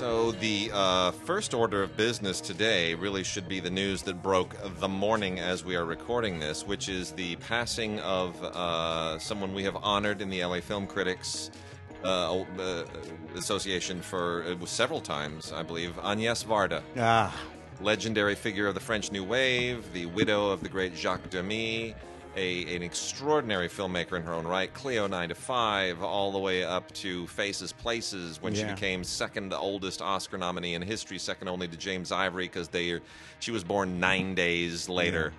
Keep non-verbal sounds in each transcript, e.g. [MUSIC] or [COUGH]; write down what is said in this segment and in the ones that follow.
So, the uh, first order of business today really should be the news that broke the morning as we are recording this, which is the passing of uh, someone we have honored in the LA Film Critics uh, uh, Association for uh, several times, I believe, Agnès Varda. Ah, legendary figure of the French New Wave, the widow of the great Jacques Demy, a, an extraordinary filmmaker in her own right, Cleo 9 to 5, all the way up to Faces Places when she became second oldest Oscar nominee in history, second only to James Ivory because they she was born nine days later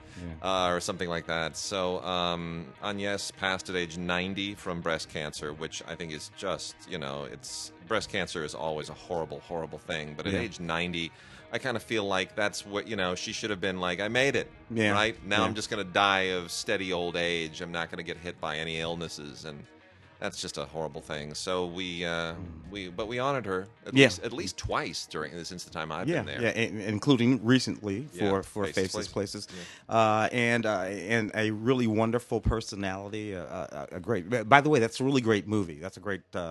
Uh, or something like that. So um, Agnes passed at age 90 from breast cancer, which I think is just, you know, it's breast cancer is always a horrible, horrible thing. But at Yeah. age 90, I kind of feel like that's what, you know, she should have been like, I made it. Yeah. Right? Now Yeah. I'm just going to die of steady old age. I'm not going to get hit by any illnesses. And that's just a horrible thing. So we, uh, we, but we honored her at, Yeah. least, at least twice during since the time I've yeah, been there. yeah, in- including recently for Yeah, for Faces, Places. Places, uh, and uh, and a really wonderful personality. Uh, uh, a great. By the way, that's a really great movie. That's a great sort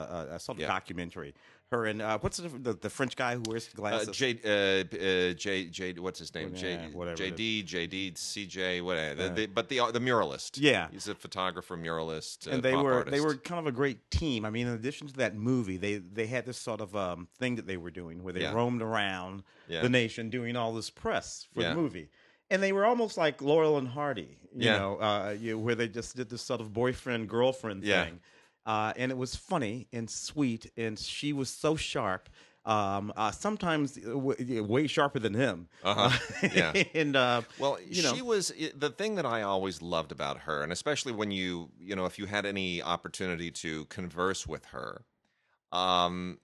of Yeah. documentary. Her and uh, what's the, the the French guy who wears Uh, glasses? J, uh, uh, J, J, what's his name? Yeah, J, whatever JD, JD, CJ, whatever. The, the, but the the muralist. Yeah. he's a photographer, muralist, uh, and they were artist. they were kind of a great team. I mean, in addition to that movie, they they had this sort of um, thing that they were doing where they Yeah. roamed around Yeah. the nation doing all this press for Yeah. the movie. And they were almost like Laurel and Hardy, you Yeah. know, uh, you, where they just did this sort of boyfriend girlfriend Yeah. thing, uh, and it was funny and sweet, and she was so sharp. Um, uh, sometimes uh, w- way sharper than him. Uh-huh. [LAUGHS] Yeah. and uh, Well, you know, she was the thing that I always loved about her, and especially when you, you know, if you had any opportunity to converse with her, um,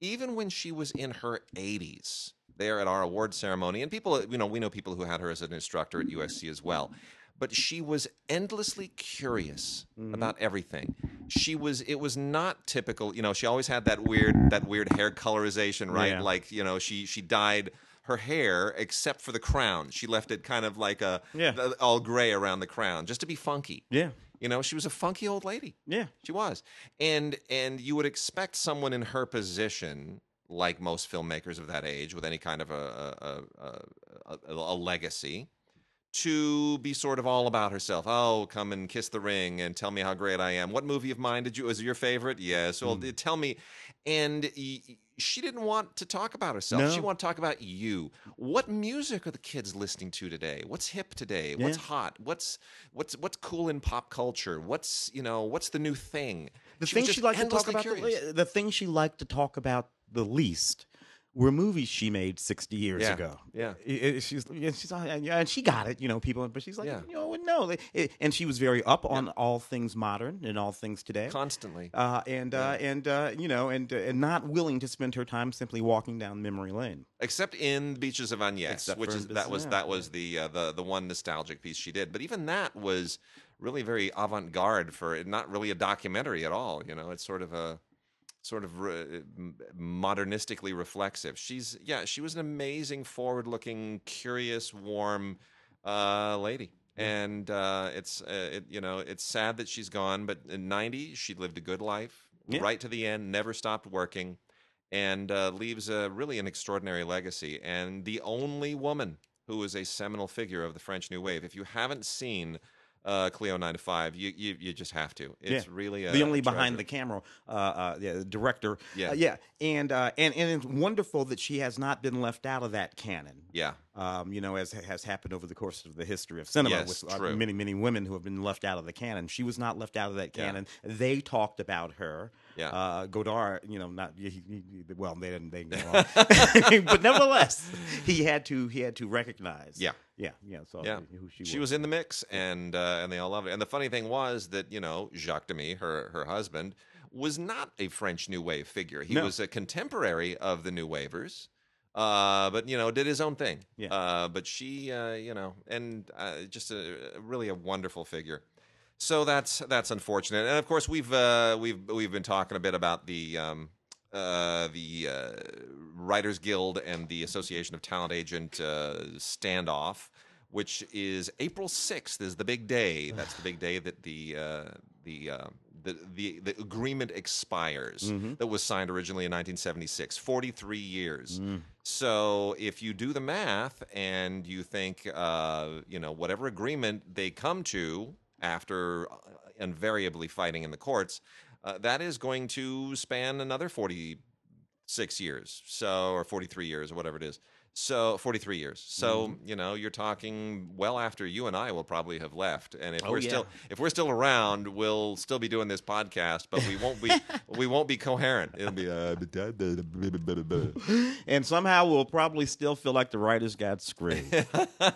even when she was in her 80s, there at our award ceremony, and people, you know, we know people who had her as an instructor at USC as well, but she was endlessly curious about everything. She was, it was not typical, you know, she always had that weird, that weird hair colorization, right? Yeah. Like, you know, she she dyed her hair except for the crown. She left it kind of like a Yeah. all gray around the crown, just to be funky. yeah, You know, she was a funky old lady. yeah, She was, and and you would expect someone in her position, like most filmmakers of that age, with any kind of a a, a, a, a legacy, to be sort of all about herself. Oh, come and kiss the ring and tell me how great I am. What movie of mine did you was your favorite? Yes. Well, Hmm. tell me. And she didn't want to talk about herself. No. She wanted to talk about you. What music are the kids listening to today? What's hip today? What's hot? What's what's what's cool in pop culture? What's you know what's the new thing? the She thing she liked to talk about the, the thing she liked to talk about the least were movies she made 60 years Yeah, ago yeah. I- I- she's yeah, she's uh, yeah, and she got it you know people but she's like Yeah. you know no it- and she was very up on all things modern and all things today constantly. uh, and uh, and uh, you know and uh, and not willing to spend her time simply walking down memory lane except in Beaches of Agnes, which is that was that was the uh, the the one nostalgic piece she did. But even that was really very avant garde for not really a documentary at all. You know, it's sort of a sort of re- modernistically reflexive. She's yeah, she was an amazing, forward-looking, curious, warm uh, lady. And uh, it's uh, it, you know it's sad that she's gone, but in '90 she lived a good life, Yeah. right to the end, never stopped working, and uh, leaves a really an extraordinary legacy. And the only woman who is a seminal figure of the French New Wave. If you haven't seen uh, Cleo Nine to Five, you, you you just have to. It's Yeah. really a, the only behind the camera uh, uh, yeah, director Yeah. Uh, yeah and uh, and and it's wonderful that she has not been left out of that canon Yeah, um, you know, as has happened over the course of the history of cinema Yes, with uh, many, many women who have been left out of the canon. She was not left out of that Yeah. canon. They talked about her. Yeah. Uh, Godard, you know, not he, he, well, they didn't. They didn't get along. [LAUGHS] but nevertheless, [LAUGHS] he had to he had to recognize. Yeah. yeah, yeah. So yeah. who she, She was in the mix, and uh, and they all loved it. And the funny thing was that you know Jacques Demy, her her husband, was not a French New Wave figure. He No. was a contemporary of the New Wavers. Uh, but you know, did his own thing. Yeah. Uh, but she, uh, you know, and uh, just a really a wonderful figure. So that's that's unfortunate. And of course, we've uh, we've we've been talking a bit about the um, uh, the uh, Writers Guild and the Association of Talent Agent uh, standoff, which is April sixth is the big day. That's the big day that the uh, the uh, the the, the agreement expires Mhm. that was signed originally in 1976. 43 years. Mm. So if you do the math and you think, uh, you know, whatever agreement they come to after uh, invariably fighting in the courts, uh, that is going to span another 46 years, so or 43 years or whatever it is. So 43 years. So Mm-hmm. you know, you're talking well after you and I will probably have left, and if Oh, we're yeah. still if we're still around, we'll still be doing this podcast, but we won't be [LAUGHS] we won't be coherent. It'll be uh, [LAUGHS] and somehow we'll probably still feel like the writers got screwed. [LAUGHS]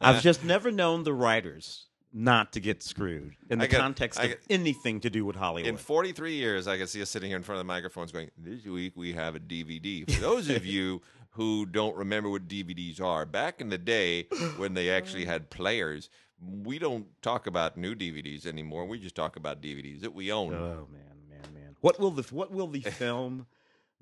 I've just never known the writers not to get screwed in the I get- context I of get- anything to do with Hollywood. In 43 years, I can see us sitting here in front of the microphones going, This week we have a DVD. For those of you [LAUGHS] who don't remember what DVDs are, back in the day when they actually had players, we don't talk about new DVDs anymore. We just talk about DVDs that we own. oh man, man, man. What will the what will the film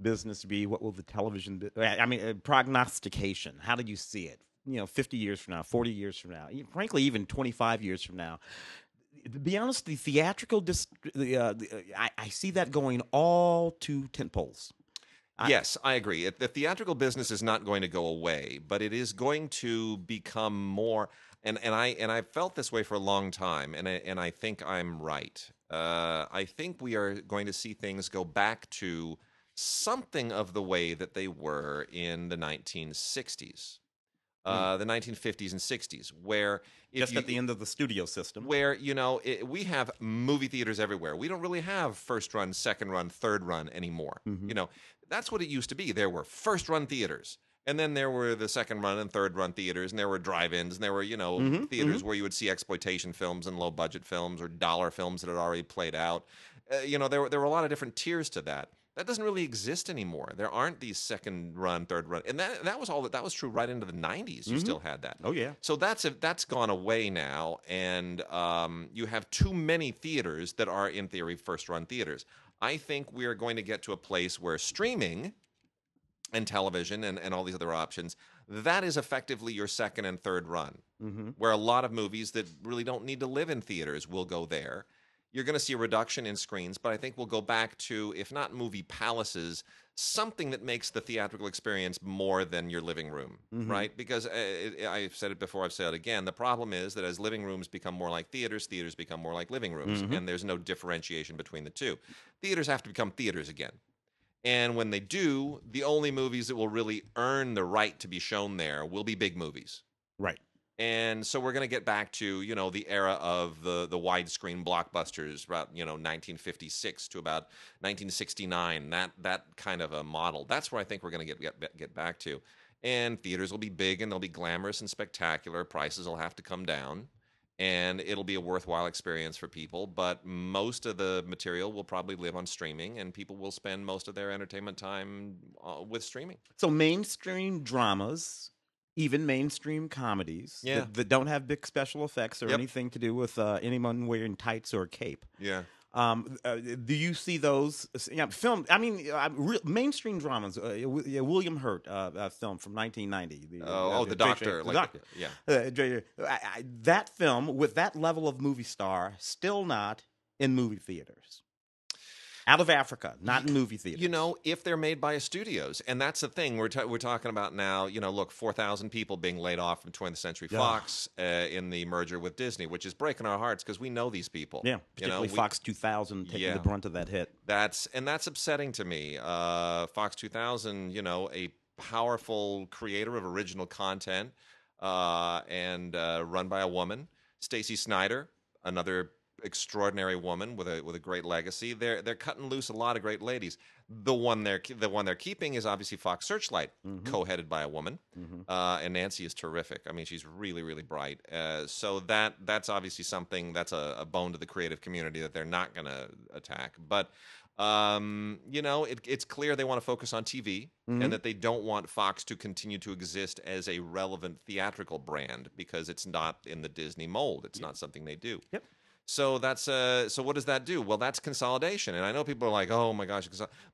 business be? What will the television? Be? I mean, uh, prognostication. How do you see it? You know, fifty years from now, forty years from now, frankly, even twenty-five years from now. To be honest, the theatrical, dis- the, uh, the, I, I see that going all to tent poles. I- yes, I agree. The theatrical business is not going to go away, but it is going to become more. And, and I and I felt this way for a long time, and I, and I think I'm right. Uh, I think we are going to see things go back to something of the way that they were in the 1960s, uh, the 1950s and 60s, where Just you, at the end of the studio system. where you know it, we have movie theaters everywhere. We don't really have first run, second run, third run anymore. Mhm. You know, that's what it used to be. There were first run theaters. And then there were the second run and third run theaters, and there were drive-ins, and there were you know Mhm, theaters where you would see exploitation films and low-budget films or dollar films that had already played out. Uh, you know, there were there were a lot of different tiers to that. That doesn't really exist anymore. There aren't these second run, third run, and that that was all that that was true right into the '90s. You Mhm. still had that. oh yeah. So that's that's gone away now, and um, you have too many theaters that are, in theory, first-run theaters. I think we are going to get to a place where streaming and television and, and all these other options that is effectively your second and third run, Mm-hmm. where a lot of movies that really don't need to live in theaters will go there. You're going to see a reduction in screens, but I think we'll go back to, if not movie palaces, something that makes the theatrical experience more than your living room, Mhm. right? Because uh, I've said it before, I've said it again. The problem is that as living rooms become more like theaters, theaters become more like living rooms, Mhm. and there's no differentiation between the two. Theaters have to become theaters again. And when they do, the only movies that will really earn the right to be shown there will be big movies. Right. And so we're going to get back to, you know, the era of the the widescreen blockbusters about, you know, 1956 to about 1969, that that kind of a model. That's where I think we're going to get get back to. And theaters will be big and they'll be glamorous and spectacular. Prices will have to come down and it'll be a worthwhile experience for people, but most of the material will probably live on streaming and people will spend most of their entertainment time uh, with streaming. So mainstream dramas, even mainstream comedies Yeah. that, that don't have big special effects or Yep. anything to do with uh, anyone wearing tights or a cape. Yeah. Um, uh, do you see those yeah, film? I mean, uh, re- mainstream dramas. Uh, William Hurt uh, uh, film from 1990. The, Oh, oh, the J- doctor, the like doctor. yeah. J- I, I, that film with that level of movie star still not in movie theaters. Out of Africa, not in movie theaters. You know, if they're made by studios, and that's the thing we're ta- we're talking about now. You know, look, four thousand people being laid off from 20th Century Yeah. Fox uh, in the merger with Disney, which is breaking our hearts because we know these people. yeah, you know, particularly we- Fox 2000 taking Yeah. the brunt of that hit. That's and that's upsetting to me. Uh, Fox 2000, you know, a powerful creator of original content, uh, and uh, run by a woman, Stacey Snider, another extraordinary woman with a with a great legacy. They're they're cutting loose a lot of great ladies. The one they're the one they're keeping is obviously Fox Searchlight, Mhm. co-headed by a woman. Mhm. Uh, and Nancy is terrific. I mean, she's really, really bright. Uh, so that that's obviously something that's a, a bone to the creative community that they're not going to attack. But um, you know, it, it's clear they want to focus on TV Mhm. and that they don't want Fox to continue to exist as a relevant theatrical brand because it's not in the Disney mold. It's not something they do. Yep. So that's uh so what does that do? Well, that's consolidation. And I know people are like, "Oh my gosh,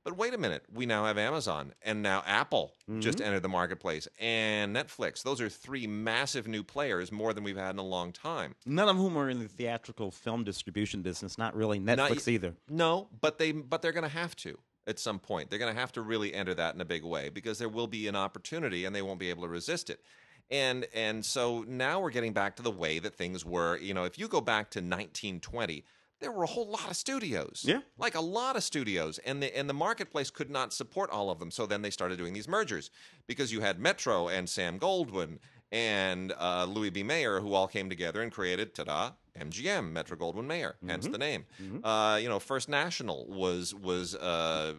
but wait a minute. We now have Amazon and now Apple just entered the marketplace and Netflix. Those are three massive new players, more than we've had in a long time. None of whom are in the theatrical film distribution business. Not really Netflix y- either. No, but they but they're going to have to at some point. They're going to have to really enter that in a big way because there will be an opportunity and they won't be able to resist it. And and so now we're getting back to the way that things were. You know, if you go back to 1920, there were a whole lot of studios. Yeah. like a lot of studios, and the and the marketplace could not support all of them. So then they started doing these mergers because you had Metro and Sam Goldwyn and uh, Louis B. Mayer, who all came together and created ta-da MGM, Metro Goldwyn Mayer, hence the name. Uh, you know, First National was was uh,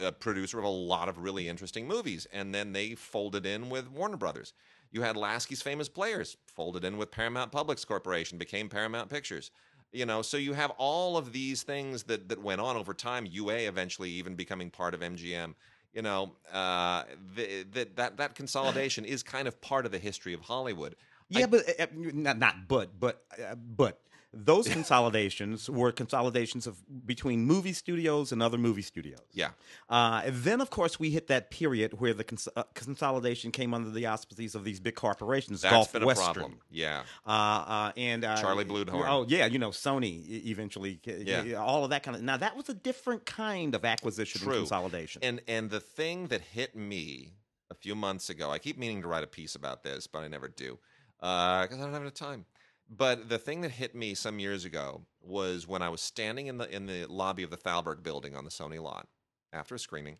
a producer of a lot of really interesting movies, and then they folded in with Warner Brothers. You had Lasky's Famous Players folded in with Paramount Publix Corporation, became Paramount Pictures. You know, so you have all of these things that that went on over time. UA eventually even becoming part of MGM. You know, uh, th- that that that consolidation is kind of part of the history of Hollywood. Yeah, but uh, uh, not not but but uh, but those consolidations were consolidations of between movie studios and other movie studios. Yeah. Uh, then, of course, we hit that period where the cons- uh, consolidation came under the auspices of these big corporations, That's Gulf been a Western. problem. Yeah. Uh, uh, and uh, Charlie Bluhdorn. Oh yeah, you know Sony eventually. Yeah. all of that kind of. Now that was a different kind of acquisition True. and consolidation. And and the thing that hit me a few months ago, I keep meaning to write a piece about this, but I never do because I don't have enough time. But the thing that hit me some years ago was when I was standing in the in the lobby of the Thalberg building on the Sony lot after a screening.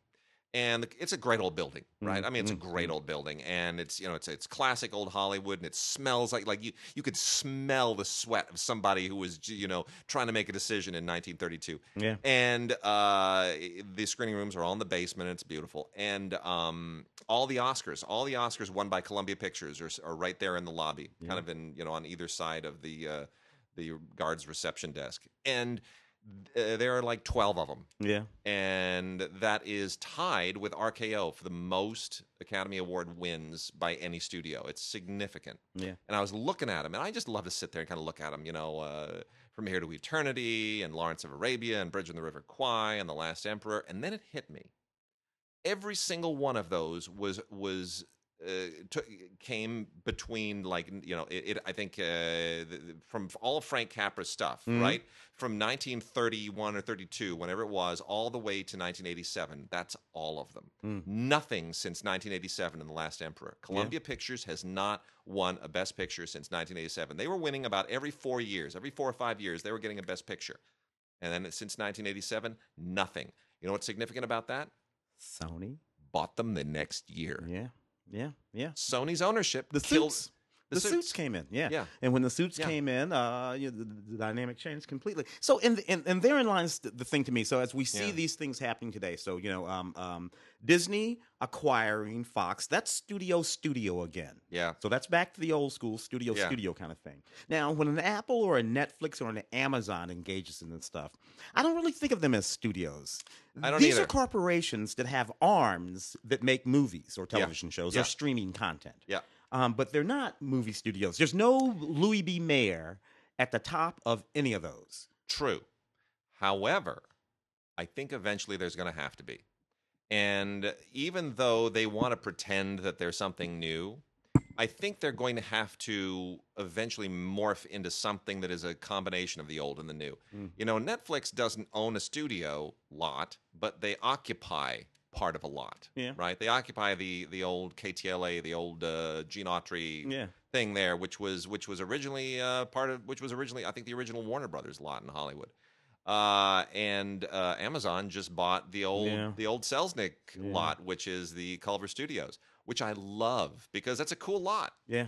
And it's a great old building, right? Mm, I mean, it's a mm, great old building, and it's you know it's it's classic old Hollywood, and it smells like like you you could smell the sweat of somebody who was you know trying to make a decision in 1932 yeah. and uh, the screening rooms are all in the basement. and It's beautiful, and um, all the Oscars, all the Oscars won by Columbia Pictures, are, are right there in the lobby, kind of in you know on either side of the uh, the guards reception desk, and uh, there are like twelve of them, Yeah. and that is tied with RKO for the most Academy Award wins by any studio. It's significant. Yeah. And I was looking at him, and I just love to sit there and kind of look at him, you know, uh, From Here to Eternity and Lawrence of Arabia and Bridge on the River Kwai and The Last Emperor. And then it hit me. Every single one of those was was t- came between like you know it, it I think uh, the, the- from all of Frank Capra's stuff Mhm. right? From 1931 or 32 whenever it was all the way to 1987 that's all of them. Mm. nothing since 1987 in the last emperor. Columbia Pictures has not won a best picture since 1987 they were winning about every 4 years every 4 or 5 years they were getting a best picture. And then since 1987 nothing. You know what's significant about that? Sony. bought them the next year. Yeah. Yeah. Yeah. Sony's ownership The killed suits. The The, suits. suits. came in, yeah. Yeah. And when the suits Yeah. came in, uh, you know, the, the dynamic changed completely. So, and and, and therein lies the, the thing to me. So, as we see Yeah. these things happening today, so you know, um, um, Disney acquiring Fox, that's studio studio again. Yeah. So that's back to the old school studio studio kind of thing. Now, when an Apple or a Netflix or an Amazon engages in this stuff, I don't really think of them as studios. I don't These either. are corporations that have arms that make movies or television shows or streaming content. Yeah. Um, but they're not movie studios. There's no Louis B. Mayer at the top of any of those. True. However, I think eventually there's going to have to be. And even though they want to pretend that there's something new, I think they're going to have to eventually morph into something that is a combination of the old and the new. Mm. You know, Netflix doesn't own a studio lot, but they occupy part of a lot. Yeah. Right? They occupy the the old KTLA, the old uh, Gene Autry Yeah. thing there, which was which was originally uh, part of which was originally I think the original Warner Brothers lot in Hollywood. Uh, and uh, Amazon just bought the old Yeah. the old Selznick Yeah. lot, which is the Culver Studios, which I love because that's a cool lot. Yeah.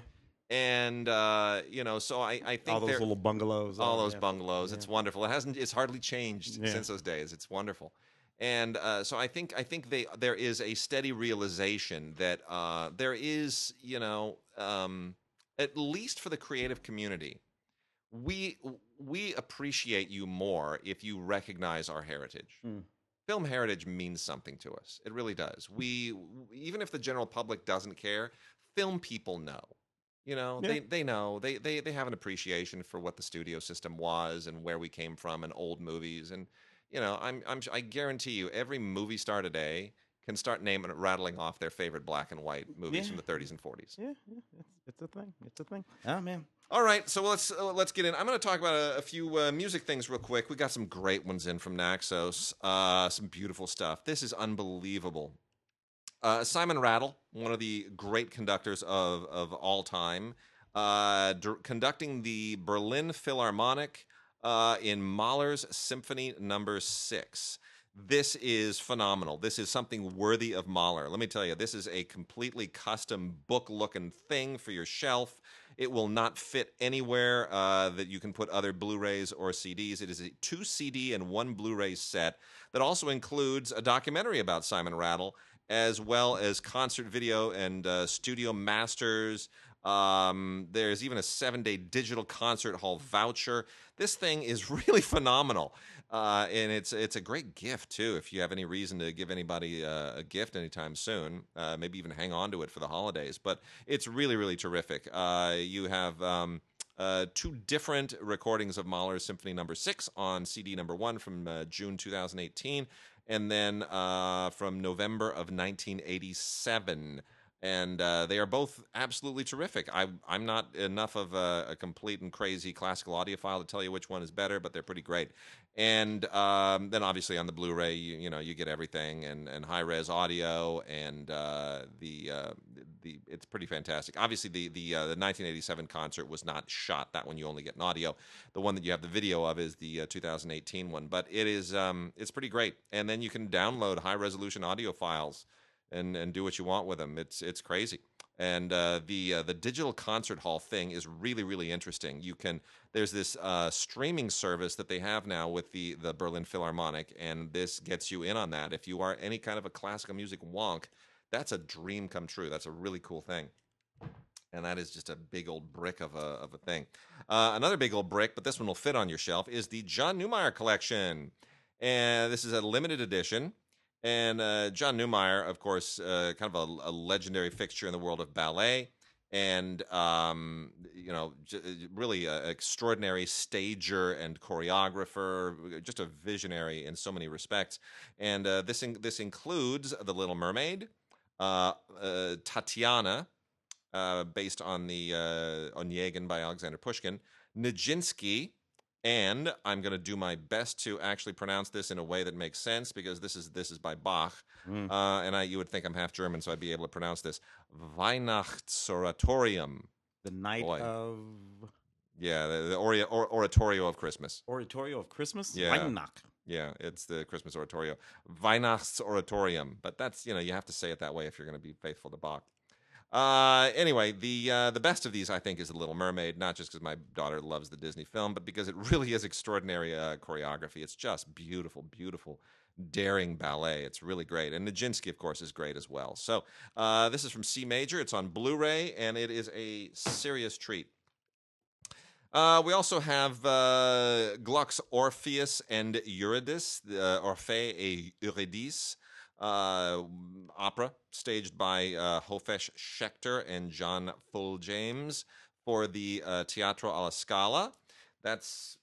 And uh, you know, so I, I think All those little bungalows. all uh, those yeah. bungalows. It's wonderful. It hasn't. It's hardly changed since those days. It's wonderful. And uh, so I think I think they there is a steady realization that uh, there is you know um, at least for the creative community, we we appreciate you more if you recognize our heritage. Mm. Film heritage means something to us. It really does. We even if the general public doesn't care, film people know You know, Yeah. they they know they they they have an appreciation for what the studio system was and where we came from and old movies and you know I'm I'm I guarantee you every movie star today can start naming rattling off their favorite black and white movies Yeah. from the 30s and 40s. Yeah, yeah, it's, it's a thing. It's a thing. Oh man. All right, so let's uh, let's get in. I'm going to talk about a, a few uh, music things real quick. We got some great ones in from Naxos. Uh, some beautiful stuff. This is unbelievable. Uh, Simon Rattle, one of the great conductors of of all time, uh, dir- conducting the Berlin Philharmonic uh, in Mahler's Symphony Number Six. This is phenomenal. This is something worthy of Mahler. Let me tell you, this is a completely custom book looking thing for your shelf. It will not fit anywhere uh, that you can put other Blu rays or CDs. It is a two CD and one Blu ray set that also includes a documentary about Simon Rattle, as well as concert video and uh, studio masters. Um, there's even a seven day digital concert hall voucher. This thing is [LAUGHS] really phenomenal. Uh, and it's it's a great gift too. If you have any reason to give anybody uh, a gift anytime soon, uh, maybe even hang on to it for the holidays. But it's really really terrific. Uh, you have um, uh, two different recordings of Mahler's Symphony Number Six on CD number one from uh, June 2018, and then uh, from November of 1987 and uh, they are both absolutely terrific. I, I'm not enough of a, a complete and crazy classical audiophile to tell you which one is better, but they're pretty great. And um, then obviously on the Blu-ray, you, you know, you get everything and, and high res audio, and uh, the uh, the it's pretty fantastic. Obviously, the the uh, the 1987 concert was not shot. That one you only get in audio. The one that you have the video of is the uh, 2018 one, but it is um, it's pretty great. And then you can download high resolution audio files and and do what you want with them. It's it's crazy. And uh, the uh, the digital concert hall thing is really really interesting. You can there's this uh, streaming service that they have now with the the Berlin Philharmonic, and this gets you in on that. If you are any kind of a classical music wonk, that's a dream come true. That's a really cool thing. And that is just a big old brick of a, of a thing. Uh, another big old brick, but this one will fit on your shelf, is the John Neumeier collection. And this is a limited edition. And uh, John Neumeier, of course, uh, kind of a, a, legendary fixture in the world of ballet, and um, you know, j- really an extraordinary stager and choreographer, just a visionary in so many respects. And uh, this in- this includes The Little Mermaid, uh, uh, Tatiana, uh, based on the uh, Onegin by Alexander Pushkin, Nijinsky and I'm going to do my best to actually pronounce this in a way that makes sense because this is this is by Bach, Mm. uh, and I you would think I'm half German, so I'd be able to pronounce this Weihnachtsoratorium. The night Boy. of Yeah, the, the ori- or, oratorio of Christmas. oratorio of Christmas. Yeah. Weihnacht. Yeah, it's the Christmas oratorio, Weihnachtsoratorium. But that's you know you have to say it that way if you're going to be faithful to Bach. Uh, anyway, the uh, the best of these I think is The Little Mermaid, not just because my daughter loves the Disney film, but because it [LAUGHS] really is extraordinary uh, choreography. It's just beautiful, beautiful, daring ballet. It's really great, and Nijinsky, of course, is great as well. So uh, this is from C Major. It's on Blu-ray, and it is a serious treat. Uh, we also have uh, Gluck's Orpheus and Eurydice, Orphée et Eurydice uh, opera staged by uh, Hofesh Shechter and John Fulljames for the uh, Teatro alla Scala. That's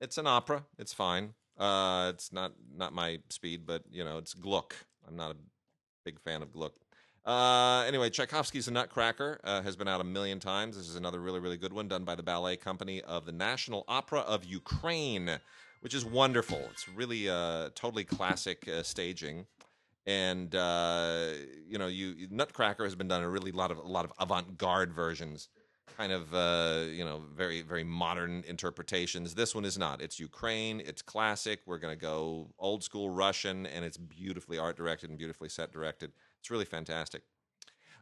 it's an opera. It's fine. Uh, it's not not my speed, but you know it's Gluck. I'm not a big fan of Gluck. Uh, anyway, Tchaikovsky's Nutcracker uh, has been out a million times. This is another really, really good one done by the ballet company of the National Opera of Ukraine, which is wonderful. It's really uh, totally classic uh, staging, and uh, you know, you Nutcracker has been done a really lot of a lot of avant-garde versions, kind of uh, you know very very modern interpretations. This one is not. It's Ukraine. It's classic. We're gonna go old school Russian, and it's beautifully art directed and beautifully set directed. It's really fantastic.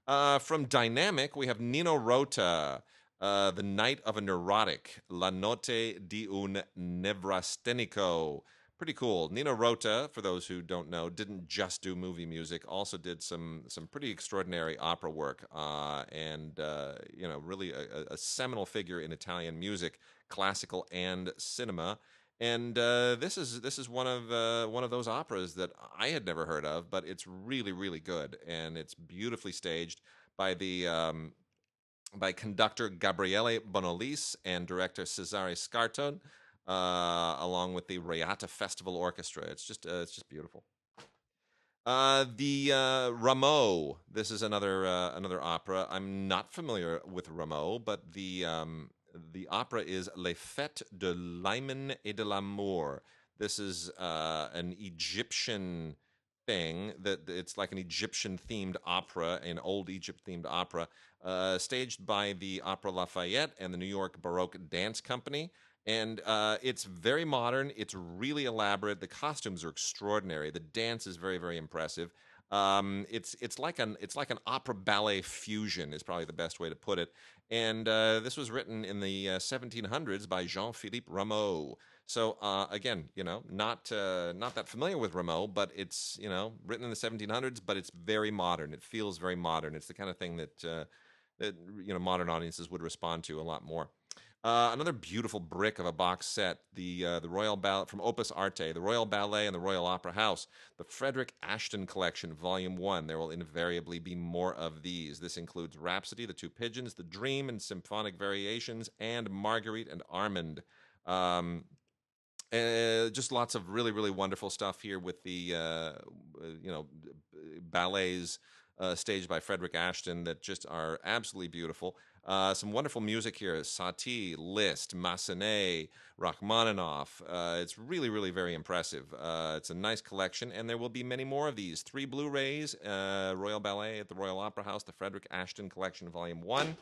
Uh, from Dynamic, we have Nino Rota, uh, The Night of a Neurotic, La Notte di un Nevrastenico. Pretty cool. Nino Rota, for those who don't know, didn't just do movie music, also did some some pretty extraordinary opera work, uh, and uh, you know, really a, a seminal figure in Italian music, classical and cinema. And uh, this is this is one of uh, one of those operas that I had never heard of, but it's really really good, and it's beautifully staged by the um, by conductor Gabriele Bonolis and director Cesare Scarton, uh, along with the Reate Festival Orchestra. It's just uh, it's just beautiful. Uh, the uh, Rameau. This is another uh, another opera. I'm not familiar with Rameau, but the um, the opera is Les Fêtes de l'Hymen et de l'Amour. This is uh, an Egyptian thing that it's like an Egyptian themed opera, an old Egypt themed opera, uh, staged by the Opera Lafayette and the New York Baroque Dance Company. And uh, it's very modern. It's really elaborate. The costumes are extraordinary. The dance is very, very impressive. Um, it's it's like an it's like an opera ballet fusion is probably the best way to put it. And uh, this was written in the uh, 1700s by Jean-Philippe Rameau. So uh, again, you know, not uh, not that familiar with Rameau, but it's you know written in the 1700s, but it's very modern. It feels very modern. It's the kind of thing that uh, that you know modern audiences would respond to a lot more. Uh, another beautiful brick of a box set, the uh, the Royal Ballet from Opus Arte, the Royal Ballet and the Royal Opera House, the Frederick Ashton Collection, Volume One. There will invariably be more of these. This includes Rhapsody, The Two Pigeons, The Dream, and Symphonic Variations, and Marguerite and Armand. Um, uh, just lots of really, really wonderful stuff here with the uh, you know ballets uh, staged by Frederick Ashton that just are absolutely beautiful. Uh, some wonderful music here: Satie, Liszt, Massenet, Rachmaninoff. Uh, it's really, really very impressive. Uh, it's a nice collection, and there will be many more of these. Three Blu-rays: uh, Royal Ballet at the Royal Opera House, the Frederick Ashton Collection, Volume One.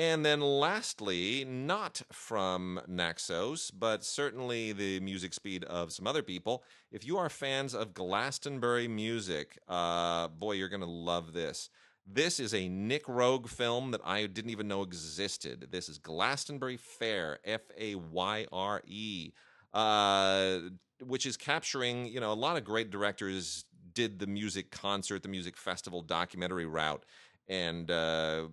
And then lastly, not from Naxos, but certainly the music speed of some other people. If you are fans of Glastonbury music, uh, boy, you're going to love this. This is a Nick Roeg film that I didn't even know existed. This is Glastonbury Fayre, F A Y R E, uh, which is capturing, you know, a lot of great directors did the music concert, the music festival documentary route and uh,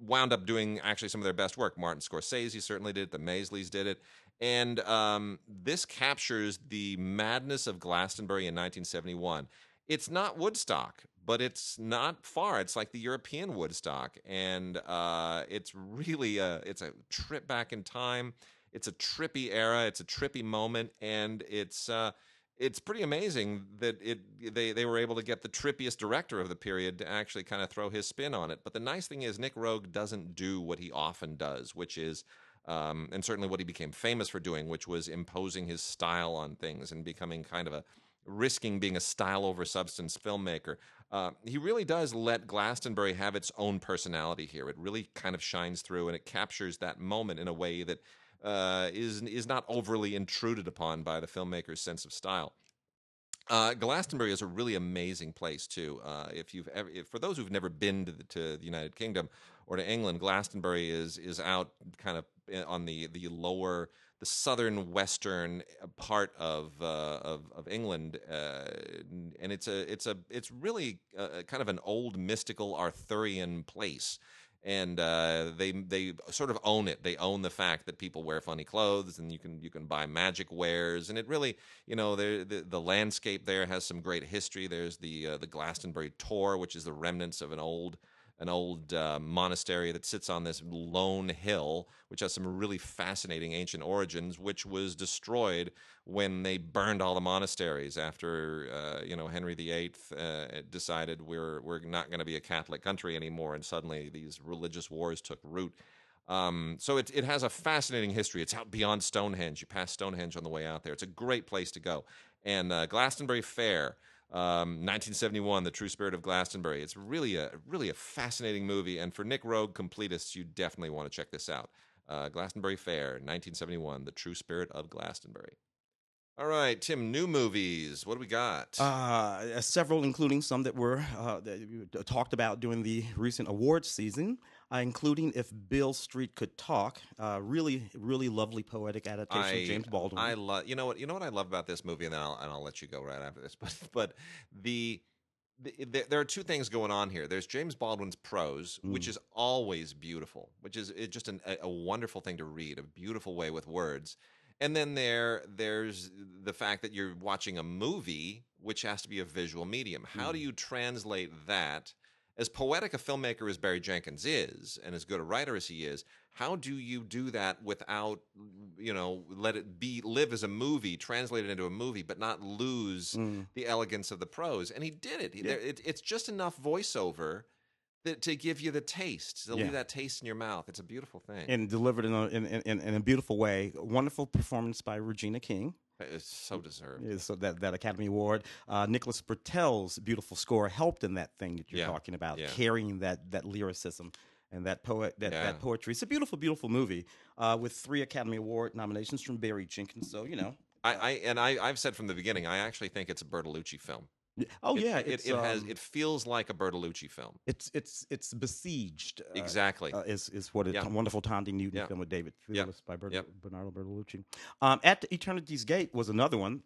wound up doing actually some of their best work. Martin Scorsese certainly did it. The Maysles did it. And um, this captures the madness of Glastonbury in 1971. It's not Woodstock, but it's not far. It's like the European Woodstock, and uh, it's really a it's a trip back in time. It's a trippy era. It's a trippy moment, and it's uh, it's pretty amazing that it they they were able to get the trippiest director of the period to actually kind of throw his spin on it. But the nice thing is Nick Roeg doesn't do what he often does, which is um, and certainly what he became famous for doing, which was imposing his style on things and becoming kind of a risking being a style over substance filmmaker. Uh, he really does let Glastonbury have its own personality here. It really kind of shines through and it captures that moment in a way that uh, is is not overly intruded upon by the filmmaker's sense of style. Uh, Glastonbury is a really amazing place too. Uh, if you've ever, if, for those who've never been to the, to the United Kingdom or to England, Glastonbury is is out kind of eh, on the the lower, the southern western part of uh, of, of England, uh, and it's a it's a it's really a, kind of an old mystical Arthurian place and uh, they they sort of own it. They own the fact that people wear funny clothes, and you can you can buy magic wares, and it really you know the the landscape there has some great history. There's the uh, the Glastonbury Tor, which is the remnants of an old an old uh, monastery that sits on this lone hill, which has some really fascinating ancient origins, which was destroyed when they burned all the monasteries after uh, you know Henry VIII uh, decided we're we're not going to be a Catholic country anymore, and suddenly these religious wars took root. Um, so it it has a fascinating history. It's out beyond Stonehenge. You pass Stonehenge on the way out there. It's a great place to go. And uh, Glastonbury Fayre. Um, 1971, The True Spirit of Glastonbury. It's really a really a fascinating movie, and for Nick Roeg completists, you definitely want to check this out. Uh, Glastonbury Fayre, 1971, The True Spirit of Glastonbury. All right, Tim. New movies. What do we got? Uh, several, including some that were uh, that talked about during the recent awards season, uh, including "If Beale Street Could Talk." Uh, really, really lovely poetic adaptation I, of James Baldwin. I love. You know what? You know what I love about this movie, and then I'll and I'll let you go right after this. [LAUGHS] But but the. the there are two things going on here. There's James Baldwin's prose, Mm. which is always beautiful, which is just an, a, a wonderful thing to read, a beautiful way with words. And then there, there's the fact that you're watching a movie, which has to be a visual medium. How do Mm. you translate that as poetic a filmmaker as Barry Jenkins is, and as good a writer as he is, how do you do that without, you know, let it be live as a movie, translate it into a movie, but not lose Mm. the elegance of the prose? And he did it. Yeah. it it's just enough voiceover that to give you the taste, to Yeah. leave that taste in your mouth. It's a beautiful thing. and delivered in a, in, in, in a beautiful way. Wonderful performance by Regina King. It's so deserved. so that, that Academy Award. Uh, Nicholas Britell's beautiful score helped in that thing that you're Yeah, talking about, yeah. carrying that that lyricism and that poet that, Yeah. that poetry. It's a beautiful, beautiful movie uh, with three Academy Award nominations from Barry Jenkins. So you know, I, I and I, I've said from the beginning, I actually think it's a Bertolucci film. Oh It- yeah, it, it has um, it feels like a Bertolucci film. it's it's it's besieged. uh, exactly. uh, is is what a Yeah. wonderful Thandie Newton Yeah. film with David. Thewlis by Bert-. Bernardo Bertolucci. Um, At Eternity's Gate was another one.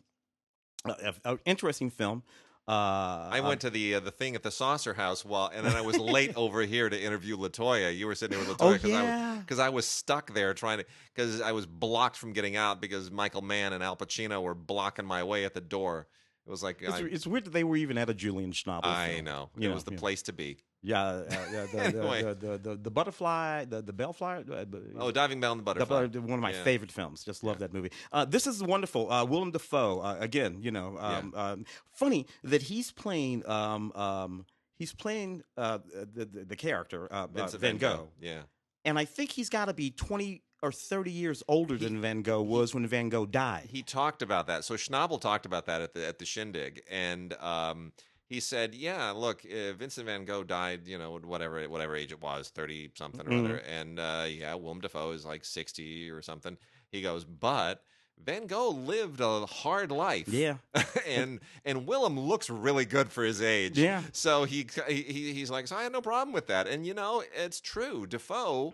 Uh, an interesting film. Uh, I went to the uh, the thing at the Saucer House while, and then I was late [LAUGHS] over here to interview Latoya. You were sitting there with Oh Latoya because I was yeah. because I was stuck there trying to because I was blocked from getting out because Michael Mann and Al Pacino were blocking my way at the door. It was like It's, I, it's weird that they were even at a Julian Schnabel. I film. know You it know, was the yeah. place to be. Yeah, uh, yeah the, [LAUGHS] Anyway. the, the, the, the butterfly, the the bellfly. Uh, Oh, diving bell and the the butterfly. butter- one of my Yeah. favorite films. Just love that movie. Uh, this is wonderful. Uh, Willem Dafoe. Uh, again, you know, um, um, funny that he's playing. Um, um, he's playing uh, the, the the character Vincent Van Gogh, Yeah. and I think he's got to be twenty or thirty years older than Van Gogh was when Van Gogh died. He talked about that. So Schnabel talked about that at the at the shindig, and um, he said, "Yeah, look, uh, Vincent Van Gogh died, you know, whatever whatever age it was, thirty something or Mhm. other, and uh, yeah, Willem Dafoe is like sixty or something." He goes, "But." Van Gogh lived a hard life, Yeah, [LAUGHS] and and Willem looks really good for his age. yeah. So he, he he's like, so I had no problem with that, and you know, it's true. Dafoe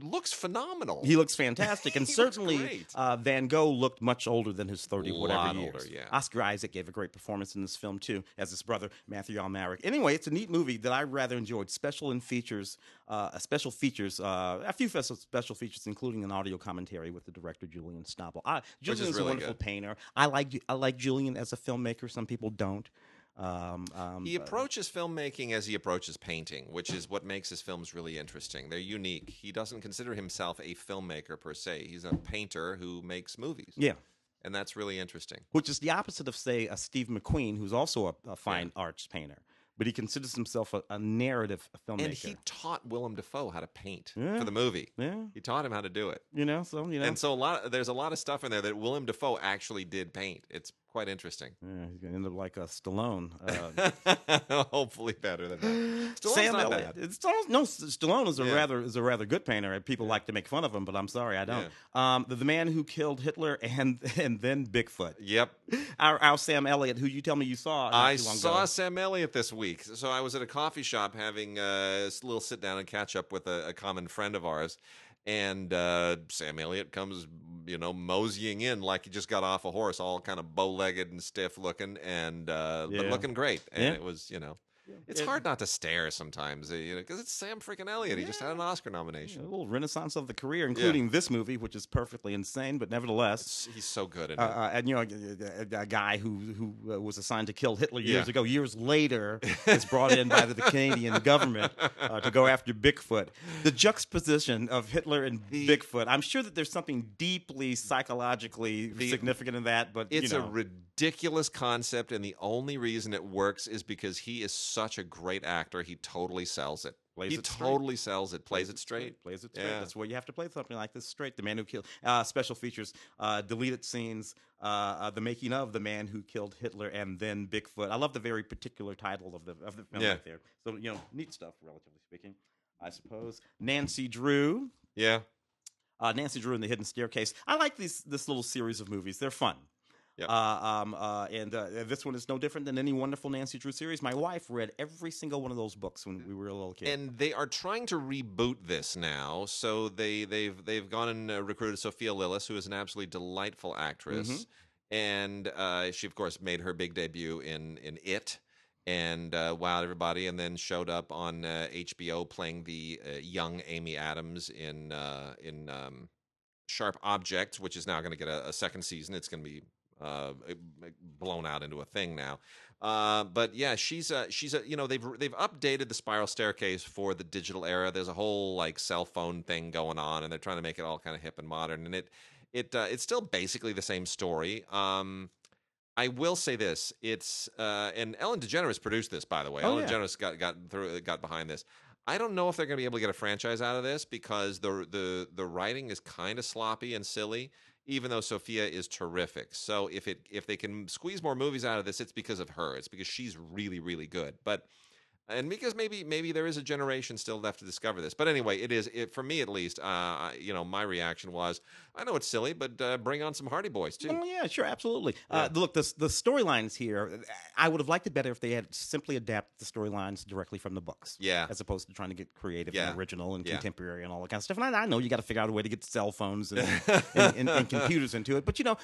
looks phenomenal. He looks fantastic, and [LAUGHS] certainly uh, Van Gogh looked much older than his thirty whatever Lot years. older, yeah. Oscar Isaac gave a great performance in this film too, as his brother Mathieu Amalric. Anyway, it's a neat movie that I rather enjoyed. Special and features, uh, special features, uh, a few special features, including an audio commentary with the director Julian Schnabel. I, is Julian's a wonderful good. painter. I like I like Julian as a filmmaker. Some people don't. Um, um, He uh, approaches filmmaking as he approaches painting, which is what makes his films really interesting. They're unique. He doesn't consider himself a filmmaker per se. He's a painter who makes movies. yeah. And that's really interesting. which is the opposite of say a Steve McQueen, who's also a, a fine arts painter, but he considers himself a, a narrative filmmaker. And he taught Willem Dafoe how to paint Yeah. for the movie. yeah, He taught him how to do it. you know, so you know, And so a lot there's a lot of stuff in there that Willem Dafoe actually did paint. It's quite interesting. yeah, he's gonna end up like a Stallone. Uh, [LAUGHS] Hopefully better than that. [SIGHS] Stallone's Sam not Elliott. bad. It's Stallone, no, Stallone is a Yeah. rather is a rather good painter. People like to make fun of him, but I'm sorry, I don't. Um, the, the man who killed Hitler and [LAUGHS] and then Bigfoot. Yep. [LAUGHS] Our, our Sam Elliott, who you tell me you saw. I too long saw ago. Sam Elliott this week. So I was at a coffee shop having uh, a little sit down and catch up with a, a common friend of ours. And uh, Sam Elliott comes, you know, moseying in like he just got off a horse, all kind of bow legged and stiff looking, and uh, but looking great. And Yeah. it was, you know, it's It- hard not to stare sometimes, uh, you know, because it's Sam freaking Elliott. He just had an Oscar Yeah, nomination. a little renaissance of the career, including this movie, which is perfectly insane, but nevertheless, It's- he's so good at uh, it. uh, and you know, a, a- a guy who who uh, was assigned to kill Hitler years Yeah. ago, years later, [LAUGHS] is brought in by the Canadian government uh, to go after Bigfoot. The juxtaposition of Hitler and The- Bigfoot, I'm sure that there's something deeply psychologically The- significant in that, but It's you know, a ridiculous concept, and the only reason it works is because he is such a great actor. He totally sells it. Plays he it straight. totally sells it. Plays it straight. Plays it straight. Yeah. That's where you have to play something like this straight. The man who killed. Uh, special features, uh, deleted scenes, uh, uh, the making of the man who killed Hitler, and then Bigfoot. I love the very particular title of the of the film Yeah. right there. So you know, neat stuff, relatively speaking. I suppose Nancy Drew. Yeah. Uh, Nancy Drew and the Hidden Staircase. I like these this little series of movies. They're fun. Yep. Uh, um, uh, and uh, this one is no different than any wonderful Nancy Drew series. My wife read every single one of those books when we were a little kid. And they are trying to reboot this now, so they they've they've gone and uh, recruited Sophia Lillis, who is an absolutely delightful actress, Mhm. and uh, she of course made her big debut in in It, and uh, wowed everybody, and then showed up on uh, HBO playing the uh, young Amy Adams in uh, in um, Sharp Objects, which is now going to get a, a second season. It's going to be uh, blown out into a thing now. Uh, but yeah, she's a she's a you know they've they've updated the spiral staircase for the digital era. There's a whole like cell phone thing going on, and they're trying to make it all kind of hip and modern. And it it uh, it's still basically the same story. Um, I will say this: it's uh, and Ellen DeGeneres produced this, by the way. Oh, Ellen yeah. DeGeneres got got through got behind this. I don't know if they're going to be able to get a franchise out of this because the the the writing is kind of sloppy and silly. Even though Sophia is terrific, so if it if they can squeeze more movies out of this, it's because of her. It's because she's really really good. But and because maybe maybe there is a generation still left to discover this. But anyway, it is it, for me at least. Uh, you know, my reaction was, I know it's silly, but uh, bring on some Hardy Boys too. Oh yeah, sure, absolutely. Yeah. Uh, look, the the storylines here. I would have liked it better if they had simply adapted the storylines directly from the books. Yeah. as opposed to trying to get creative Yeah. and original and Yeah. contemporary and all that kind of stuff. And I, I know you got to figure out a way to get cell phones and, [LAUGHS] and, and, and computers into it, but you know,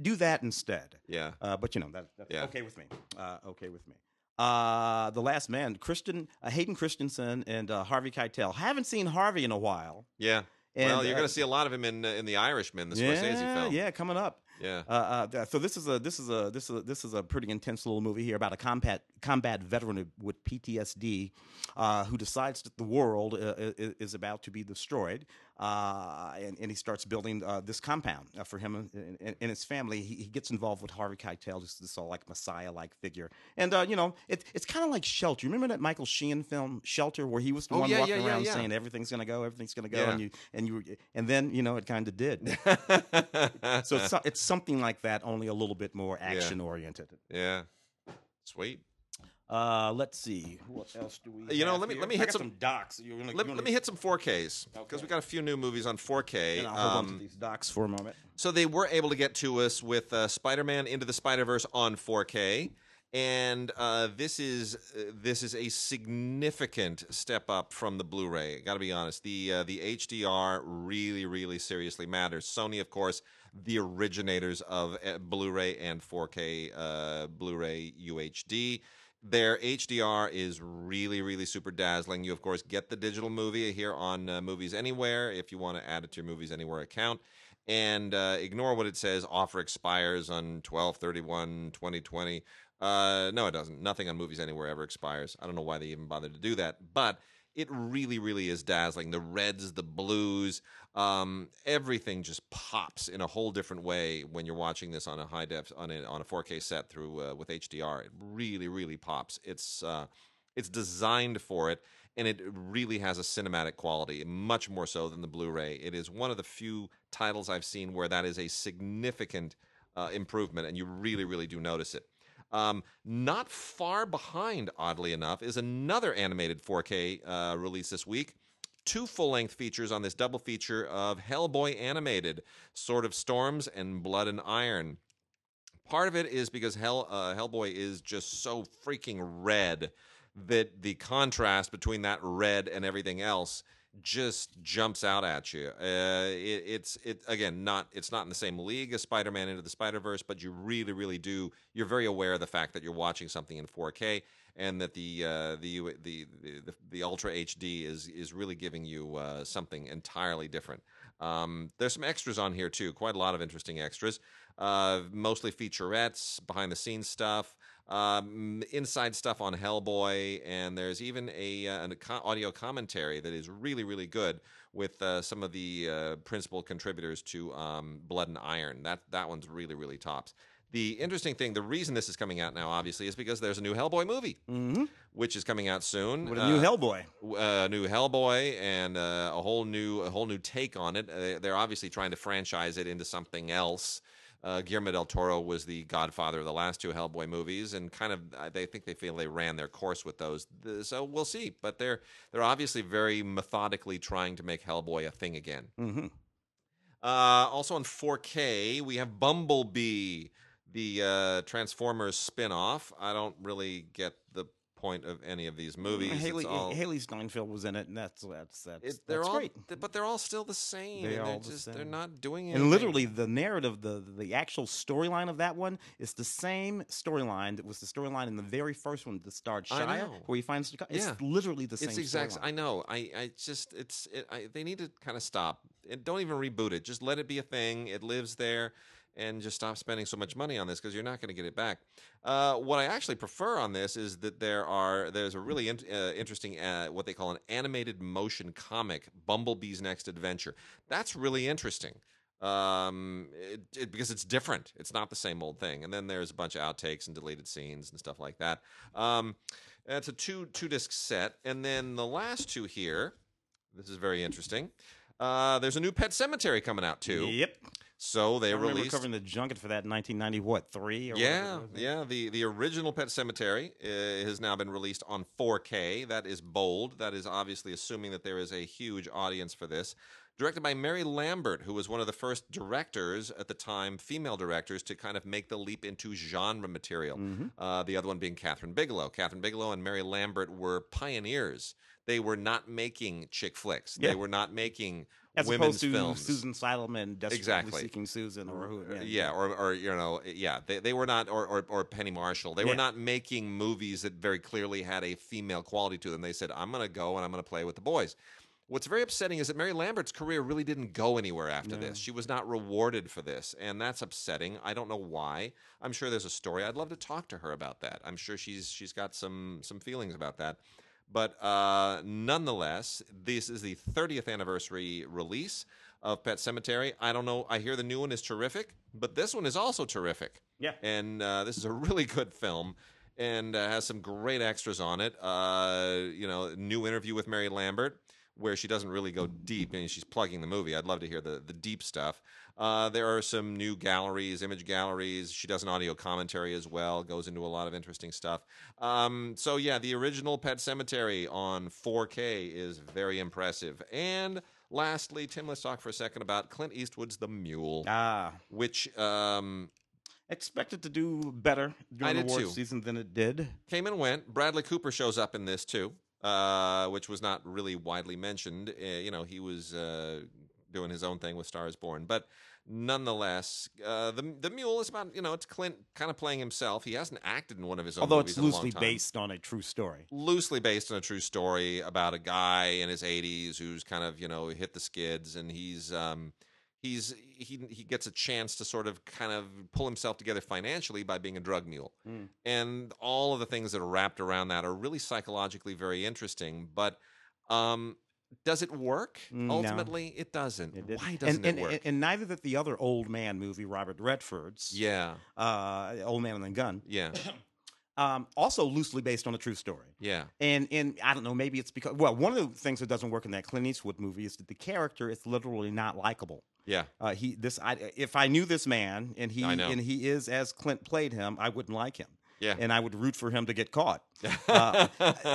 do that instead. Yeah. Uh, but you know that, that's okay with me. Uh, okay with me. Uh, the last man, Christian uh, Hayden Christensen and uh, Harvey Keitel. Haven't seen Harvey in a while. Yeah. And, well, you're uh, going to see a lot of him in uh, in the Irishman, the yeah, Scorsese film. yeah, coming up. Yeah. Uh, uh, so this is a this is a this is a, this is a pretty intense little movie here about a combat combat veteran with PTSD uh, who decides that the world uh, is about to be destroyed, uh, and, and he starts building uh, this compound uh, for him and, and, and his family. He, he gets involved with Harvey Keitel, this this all like Messiah like figure, and uh, you know it, it's kind of like Shelter. You remember that Michael Shannon film Shelter, where he was the Oh, one yeah, walking yeah, around yeah. saying everything's gonna go, everything's gonna go, Yeah. and you and you and then you know it kind of did. [LAUGHS] So it's, it's something like that, only a little bit more action oriented. yeah. Sweet. Uh, let's see. What else do we? You know, let me- here? let me hit got some- docs. You're gonna, Let, you're gonna, let me hit some 4Ks because Okay. we got a few new movies on 4K. And I'll hold on Um, to these docs for a moment. So they were able to get to us with uh, Spider-Man Into the Spider-Verse on 4K, and uh, this is uh, this is a significant step up from the Blu-ray. Got to be honest, the uh, the HDR really really seriously matters. Sony, of course, the originators of uh, Blu-ray and 4K uh, Blu-ray UHD. Their HDR is really, really super dazzling. You, of course, get the digital movie here on uh, Movies Anywhere if you want to add it to your Movies Anywhere account. And uh, ignore what it says. Offer expires on 12 31 2020. Uh, no, it doesn't. Nothing on Movies Anywhere ever expires. I don't know why they even bothered to do that. But it really, really is dazzling. The reds, the blues, um, everything just pops in a whole different way when you're watching this on a high def on a on a 4K set through uh, with HDR. It really, really pops. It's uh, it's designed for it, and it really has a cinematic quality, much more so than the Blu-ray. It is one of the few titles I've seen where that is a significant uh, improvement, and you really, really do notice it. Um, not far behind, oddly enough, is another animated 4K uh, release this week. Two full length features on this double feature of Hellboy animated, Sword of Storms and Blood and Iron. Part of it is because Hell uh, Hellboy is just so freaking red that the contrast between that red and everything else just jumps out at you. Uh, it, it's it again not it's not in the same league as Spider-Man into the Spider-Verse, but you really really do you're very aware of the fact that you're watching something in 4K and that the uh, the, the the the Ultra HD is is really giving you uh, something entirely different. Um, there's some extras on here too, quite a lot of interesting extras. Uh, mostly featurettes, behind the scenes stuff, um, inside stuff on Hellboy, and there's even a uh, an audio commentary that is really really good with uh, some of the uh, principal contributors to um, Blood and Iron. That that one's really really tops. The interesting thing, the reason this is coming out now, obviously, is because there's a new Hellboy movie, Mm-hmm. which is coming out soon. With a new Uh, Hellboy. a new Hellboy and uh, a whole new a whole new take on it. Uh, they're obviously trying to franchise it into something else. Uh, Guillermo del Toro was the godfather of the last two Hellboy movies, and kind of uh, they think they feel they ran their course with those. So we'll see. But they're they're obviously very methodically trying to make Hellboy a thing again. Mm-hmm. Uh, also on 4K, we have Bumblebee, the uh, Transformers spin-off. I don't really get the point of any of these movies. Haley all- Hailee Steinfeld was in it, and that's that's that's, it, they're that's all, great. but they're all still the same. They and all they're the just they're not doing it. And literally, the narrative, the the actual storyline of that one is the same storyline that was the storyline in the very first one that starred Shia, where he finds the. It's Yeah. literally the same. it's exact. I know. I I just it's it, I, they need to kind of stop. And don't even reboot it. Just let it be a thing. It lives there. And just stop spending so much money on this because you're not going to get it back. Uh, what I actually prefer on this is that there are there's a really in, uh, interesting uh, what they call an animated motion comic, Bumblebee's Next Adventure. That's really interesting um, it, it, because it's different. It's not the same old thing. And then there's a bunch of outtakes and deleted scenes and stuff like that. Um, it's a two two disc set, and then the last two here. This is very interesting. Uh, there's a new Pet Sematary coming out too. Yep. So they I remember released. covering the junket for that in 1990. What three? Or Yeah, whatever yeah. The the original Pet Sematary uh, has now been released on 4K. That is bold. That is obviously assuming that there is a huge audience for this. Directed by Mary Lambert, who was one of the first directors at the time, female directors, to kind of make the leap into genre material. Mhm. Uh, the other one being Kathryn Bigelow. Kathryn Bigelow and Mary Lambert were pioneers. They were not making chick flicks. Yeah. They were not making As women's opposed to films. Susan Seidelman desperately Exactly. seeking Susan or who? Uh, yeah, or, or you know, yeah, they, they were not, or, or or Penny Marshall. They were Yeah. not making movies that very clearly had a female quality to them. They said, "I'm going to go and I'm going to play with the boys." What's very upsetting is that Mary Lambert's career really didn't go anywhere after No. this. She was not rewarded for this, and that's upsetting. I don't know why. I'm sure there's a story. I'd love to talk to her about that. I'm sure she's she's got some some feelings about that. But uh, nonetheless, this is the 30th anniversary release of Pet Sematary. I don't know. I hear the new one is terrific, but this one is also terrific. Yeah. And uh, this is a [LAUGHS] really good film and uh, has some great extras on it. Uh, you know, new interview with Mary Lambert where she doesn't really go deep. I mean, she's plugging the movie. I'd love to hear the, the deep stuff. Uh, there are some new galleries, image galleries. She does an audio commentary as well, goes into a lot of interesting stuff. Um, so, yeah, the original Pet Sematary on 4K is very impressive. And lastly, Tim, let's talk for a second about Clint Eastwood's The Mule, Ah, which um, expected to do better during the award season than it did. came and went. Bradley Cooper shows up in this too, uh, which was not really widely mentioned. Uh, you know, he was uh, doing his own thing with Stars Born, but nonetheless, uh, the the Mule is about you know it's Clint kind of playing himself. He hasn't acted in one of his own Although movies it's in a long loosely based on a true story. Loosely based on a true story about a guy in his 80s who's kind of you know hit the skids, and he's um, he's he he gets a chance to sort of kind of pull himself together financially by being a drug mule Mm. and all of the things that are wrapped around that are really psychologically very interesting. But um, does it work? No. Ultimately, it doesn't. It. Why doesn't and, it and, work? And, neither did the other old man movie, Robert Redford's. yeah, Uh, old Man and the Gun. yeah, [COUGHS] Um, also loosely based on a true story. yeah, And and I don't know, maybe it's because well, one of the things that doesn't work in that Clint Eastwood movie is that the character is literally not likable. yeah. Uh, he this I if I knew this man and he and he is as Clint played him, I wouldn't like him. Yeah. And I would root for him to get caught. [LAUGHS] Uh,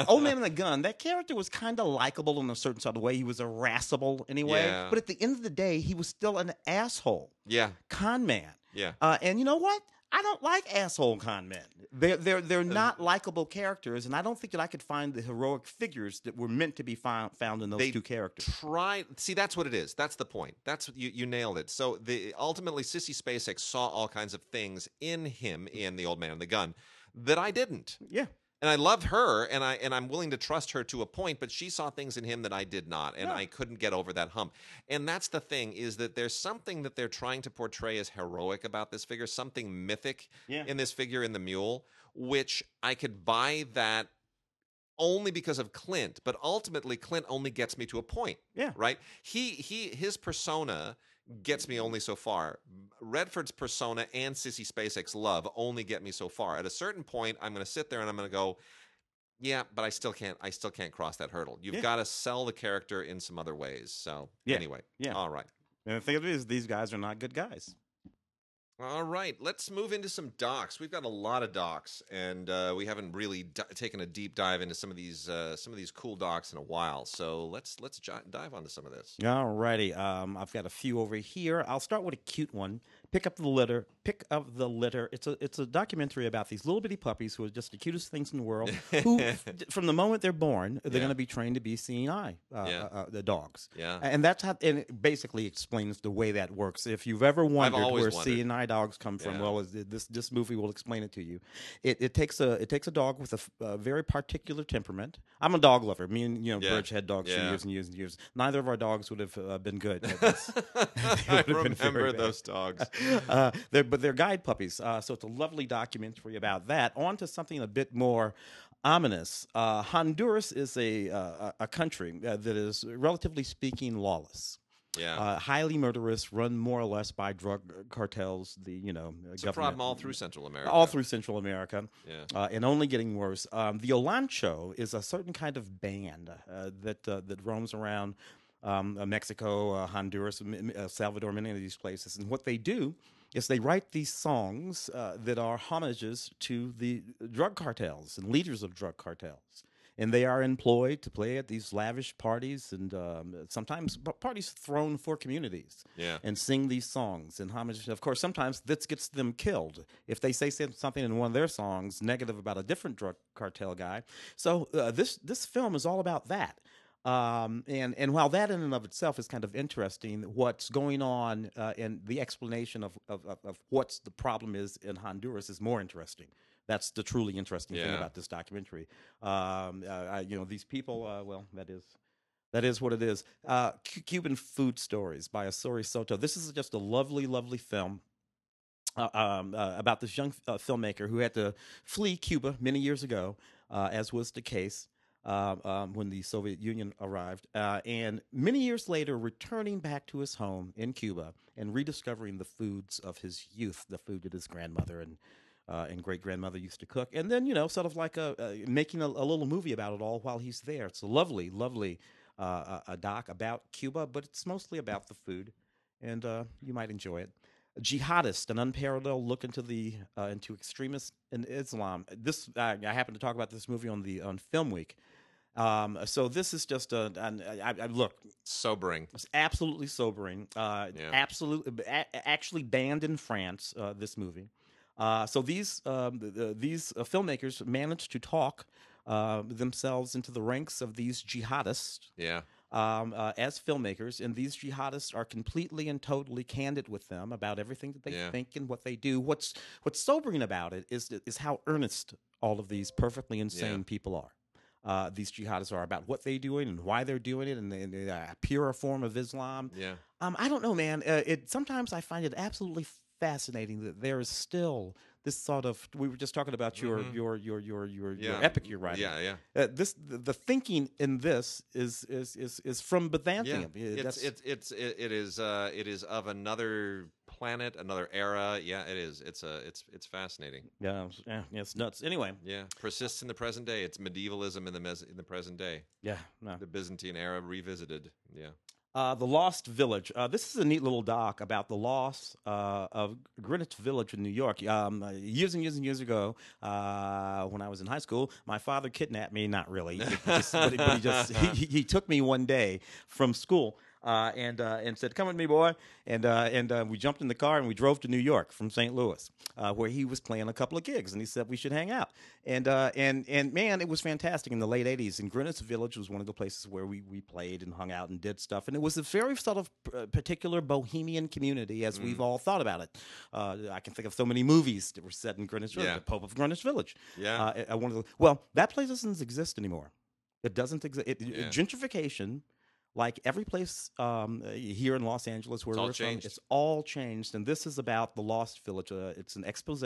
Old Man and the Gun, that character was kind of likable in a certain sort of way. He was irascible anyway. Yeah. But at the end of the day, he was still an asshole, yeah, con man. yeah. Uh, and you know what? I don't like asshole con men. They're they're they're not likable characters, and I don't think that I could find the heroic figures that were meant to be found found in those They two characters. Try see that's what it is. That's the point. That's you you nailed it. So the ultimately Sissy Spacek saw all kinds of things in him in the old man and the gun that I didn't. Yeah, and I love her, and I and I'm willing to trust her to a point, but she saw things in him that I did not, and Yeah. I couldn't get over that hump. And that's the thing is that there's something that they're trying to portray as heroic about this figure, something mythic Yeah. in this figure in the mule, which I could buy that only because of Clint, but ultimately Clint only gets me to a point yeah. right? He he his persona gets me only so far. Redford's persona and Sissy Spacek's love only get me so far. At a certain point, I'm going to sit there and I'm going to go, yeah, but I still can't. I still can't cross that hurdle. You've Yeah. got to sell the character in some other ways. So Yeah. anyway, Yeah. all right. And the thing of it is, these guys are not good guys. All right, let's move into some docs. We've got a lot of docs, and uh, we haven't really di- taken a deep dive into some of these uh, some of these cool docs in a while. So let's let's j- dive onto some of this. Alrighty, um, I've got a few over here. I'll start with a cute one. Pick of the Litter. Pick of the Litter. It's a it's a documentary about these little bitty puppies who are just the cutest things in the world. [LAUGHS] who, from the moment they're born, they're Yeah. going to be trained to be seeing eye. Uh, Yeah. uh, uh, the dogs. Yeah. And that's how, and it basically explains the way that works. If you've ever wondered where seeing eye dogs come from, Yeah. well, is this this movie will explain it to you. It, it takes a it takes a dog with a, very particular temperament. I'm a dog lover. Me and you know, Yeah. Birch had dogs for years and years and years. Neither of our dogs would have uh, been good. at [LAUGHS] this. [LAUGHS] I would've been very remember those dogs. [LAUGHS] uh, they're, but they're guide puppies. Uh, so it's a lovely documentary about that. On to something a bit more ominous. Uh, Honduras is a, uh, a country uh, that is, relatively speaking, lawless. Yeah. Uh, highly murderous, run more or less by drug cartels. The you know it's a problem all through Central America. All through Central America, yeah, uh, and only getting worse. Um, the Olancho is a certain kind of band uh, that uh, that roams around um, uh, Mexico, uh, Honduras, Salvador, many of these places, and what they do is they write these songs that are homages to the drug cartels and leaders of drug cartels and they are employed to play at these lavish parties and um, sometimes parties thrown for communities yeah. and sing these songs and homage. Of course, sometimes this gets them killed if they say something in one of their songs negative about a different drug cartel guy. So uh, this this film is all about that. Um, and and while that in and of itself is kind of interesting, what's going on uh, and the explanation of, of, of, what's the problem is in Honduras is more interesting. That's the truly interesting yeah. thing about this documentary. Um, uh, I, you know, these people. Uh, well, that is that is what it is. Uh, C- Cuban Food Stories by Asori Soto. This is just a lovely, lovely film. Uh, um, uh, about this young uh, filmmaker who had to flee Cuba many years ago, uh, as was the case um, um, when the Soviet Union arrived, uh, and many years later, returning back to his home in Cuba and rediscovering the foods of his youth, the food that his grandmother and uh, and great grandmother used to cook, and then you know, sort of like a, making a, a, little movie about it all while he's there. It's a lovely, lovely uh, a doc about Cuba, but it's mostly about the food, and uh, you might enjoy it. Jihadist, an unparalleled look into the uh, into extremists in Islam. This I happened to talk about this movie on the on Film Week. Um, so this is just a, an, I, I, look sobering. It's absolutely sobering. Uh, yeah. Absolutely, a- actually banned in France. Uh, this movie. Uh, so these um, the, these uh, filmmakers managed to talk uh, themselves into the ranks of these jihadists. Yeah. Um, uh, as filmmakers, and these jihadists are completely and totally candid with them about everything that they yeah. think and what they do. What's what's sobering about it is is how earnest all of these perfectly insane Yeah. people are. Uh, these jihadists are about what they're doing and why they're doing it, and the, the uh, purer form of Islam. Yeah. Um, I don't know, man. Uh, it sometimes I find it absolutely fascinating that there is still this sort of. We were just talking about your Mhm. your your your your, Yeah. your epic you're writing. Yeah. Yeah. Uh, this the, the thinking in this is is is is from Byzantium. Yeah, Uh, it's it's it's it, it is uh it is of another planet, another era. Yeah, it is. It's a it's it's fascinating. yeah, it's- yeah, yeah, it's nuts. Anyway, Yeah, persists in the present day. It's medievalism in the mes- in the present day. yeah, no. The Byzantine era revisited. Yeah. Uh, the Lost Village. Uh, this is a neat little doc about the loss uh, of Greenwich Village in New York. Um, uh, years and years and years ago, uh, when I was in high school, my father kidnapped me. Not really, just- but, he, but he just he- he took me one day from school. Uh, and uh, and said, "Come with me, boy." And uh, and uh, we jumped in the car and we drove to New York from St. Louis, uh, where he was playing a couple of gigs. And he said we should hang out. And uh, and and man, it was fantastic in the late '80s. And Greenwich Village was one of the places where we we played and hung out and did stuff. And it was a very sort of particular bohemian community, as we've all thought about it. Uh, I can think of so many movies that were set in Greenwich Village. Yeah. The Pope of Greenwich Village. Yeah. One of the, well, that place doesn't exist anymore. It doesn't exist. Yeah. Gentrification, like every place um, uh, here in Los Angeles where It's all we're from, changed. it's all changed. And this is about the Lost Village. Uh, it's an expose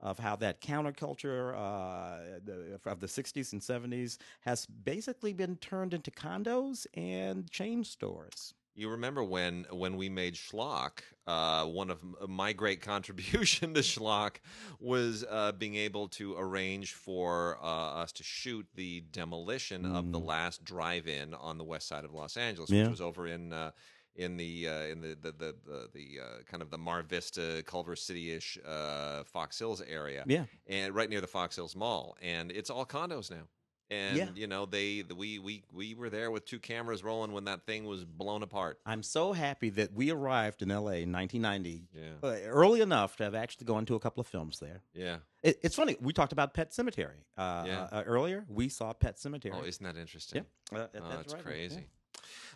of how that counterculture uh, the, of the 60s and 70s has basically been turned into condos and chain stores. You remember when when we made Schlock? Uh, one of my great [LAUGHS] contribution to Schlock was uh, being able to arrange for uh, us to shoot the demolition of the last drive-in on the west side of Los Angeles, Yeah. which was over in. Uh, in the uh, in the the the, the, the uh, kind of the Mar Vista, Culver City ish uh, Fox Hills area, Yeah. and right near the Fox Hills Mall, and it's all condos now. And Yeah. you know they the, we we we were there with two cameras rolling when that thing was blown apart. I'm so happy that we arrived in LA in 1990 Yeah, uh, early enough to have actually gone to a couple of films there. yeah. It, it's funny. We talked about Pet Sematary uh, Yeah. uh, earlier. We saw Pet Sematary. Oh, isn't that interesting? yeah, uh, Oh, that's that's right. crazy.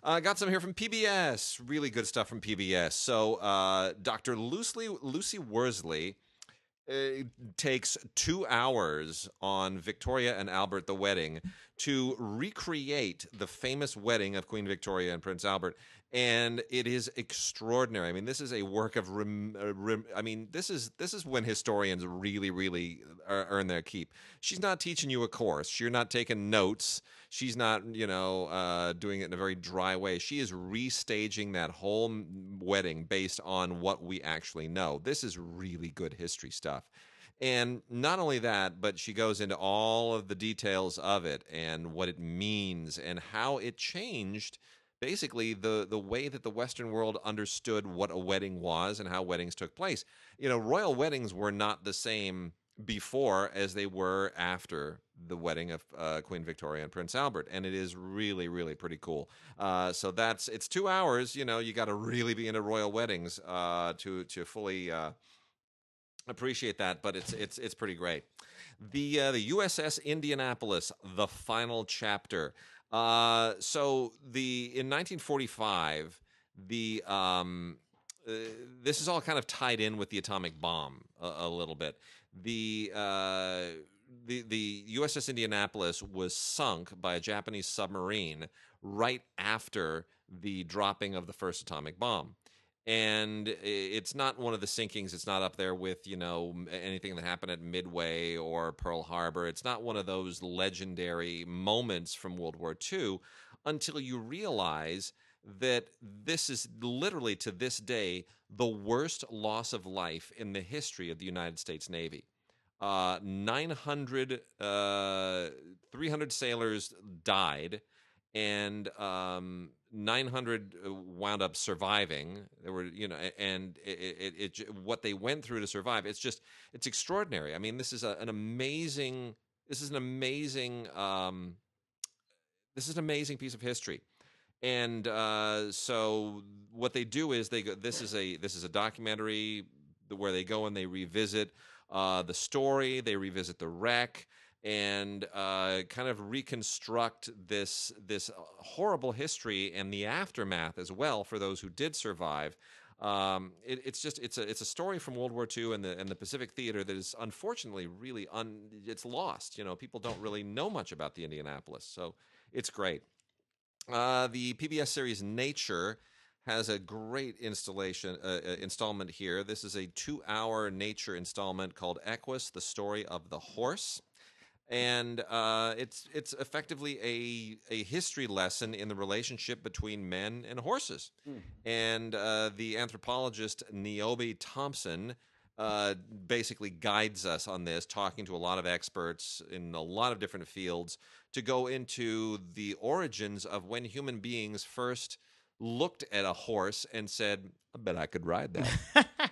I uh, got some here from PBS. Really good stuff from PBS. So, uh, Dr. Lucy Lucy Worsley uh, takes two hours on Victoria and Albert the wedding to recreate the famous wedding of Queen Victoria and Prince Albert. And it is extraordinary. I mean, this is a work of. Rem, uh, rem, I mean, this is this is when historians really, really uh, earn their keep. She's not teaching you a course. You're not taking notes. She's not, you know, uh, doing it in a very dry way. She is restaging that whole wedding based on what we actually know. This is really good history stuff. And not only that, but she goes into all of the details of it and what it means and how it changed basically the the way that the western world understood what a wedding was and how weddings took place. You know, royal weddings were not the same before as they were after the wedding of uh, Queen Victoria and Prince Albert, and it is really, really pretty cool. Uh, so that's it's two hours. You know, you got to really be into royal weddings uh, to to fully uh, appreciate that, but it's it's it's pretty great. The uh, the USS Indianapolis, the final chapter. Uh, so the in 1945, the um, this is all kind of tied in with the atomic bomb a, a little bit. The uh, the the USS Indianapolis was sunk by a Japanese submarine right after the dropping of the first atomic bomb. And it's not one of the sinkings. It's not up there with you know anything that happened at midway or pearl harbor. It's not one of those legendary moments from world war ii until you realize that this is literally to this day the worst loss of life in the history of the united states navy. Uh, 900 uh, 300 sailors died and um, 900 uh, wound up surviving. There were you know and it, it, it, what they went through to survive it's just it's extraordinary. I mean this is a, an amazing this is an amazing um, this is an amazing piece of history and uh, so what they do is they go this is a this is a documentary where they go and they revisit uh, the story they revisit the wreck and uh, kind of reconstruct this this horrible history and the aftermath as well for those who did survive. Um, it, it's just it's a it's a story from World War II and the and the Pacific Theater that is unfortunately really un it's lost. You know, people don't really know much about the Indianapolis, so it's great. Uh, the PBS series Nature has a great installation uh, uh, installment here. This is a two-hour nature installment called Equus: The Story of the Horse and uh, it's it's effectively a a history lesson in the relationship between men and horses. Mm. And uh, the anthropologist Niobe Thompson uh, basically guides us on this, talking to a lot of experts in a lot of different fields to go into the origins of when human beings first looked at a horse and said, "I bet I could ride that." [LAUGHS]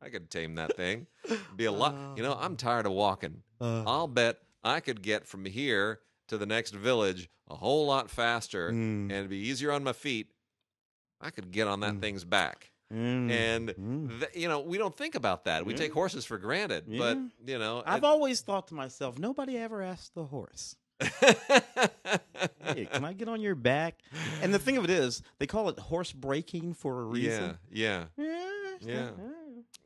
I could tame that thing. Be a lot. You know, I'm tired of walking. Uh. I'll bet I could get from here to the next village a whole lot faster mm. and it'd be easier on my feet. I could get on that mm. thing's back. Mm. And mm. th- you know, we don't think about that. We take horses for granted, yeah. but you know, I've it, always thought to myself, nobody ever asked the horse. [LAUGHS] hey, can I get on your back? And the thing of it is, they call it horse breaking for a reason. Yeah, yeah, yeah. yeah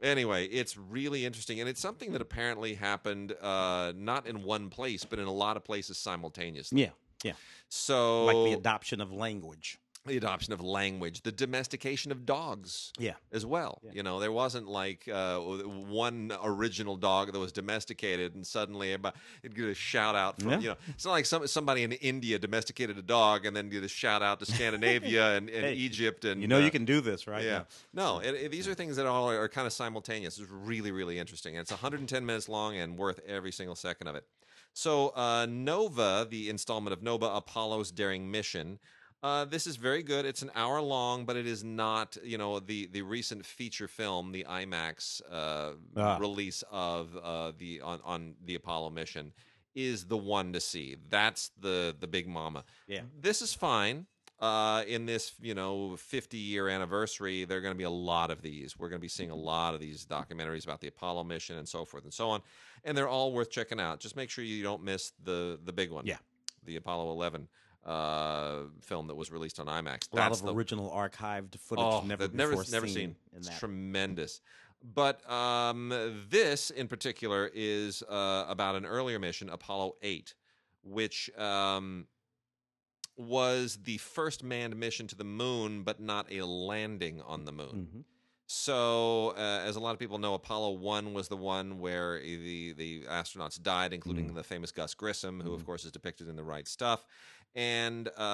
anyway, it's really interesting, and it's something that apparently happened uh, not in one place, but in a lot of places simultaneously. Yeah, yeah. So, like the adoption of language the adoption of language, the domestication of dogs, yeah, as well. Yeah. You know, there wasn't like uh, one original dog that was domesticated, and suddenly it'd get a shout out from yeah. you know. It's not like some somebody in India domesticated a dog and then get a shout out to Scandinavia [LAUGHS] and, and hey, Egypt, and you know uh, you can do this, right? Yeah, no, it, it, these are things that all are, are kind of simultaneous. It's really really interesting, and it's 110 minutes long and worth every single second of it. So uh, Nova, the installment of Nova Apollo's Daring Mission. Uh, this is very good. It's an hour long, but it is not, you know, the the recent feature film, the IMAX uh, ah. release of uh, the on, on the Apollo mission, is the one to see. That's the the big mama. Yeah, this is fine. Uh, in this, you know, 50 year anniversary, there are going to be a lot of these. We're going to be seeing a lot of these documentaries about the Apollo mission and so forth and so on, and they're all worth checking out. Just make sure you don't miss the the big one. Yeah, the Apollo 11 uh, film that was released on IMAX. A lot of the, original archived footage oh, never never never seen. seen. It's tremendous. But um, this in particular is uh, about an earlier mission, Apollo 8, which um, was the first manned mission to the moon, but not a landing on the moon. Mhm. So, uh, as a lot of people know, Apollo One was the one where the the astronauts died, including the famous Gus Grissom, who of course is depicted in the right stuff, and Fred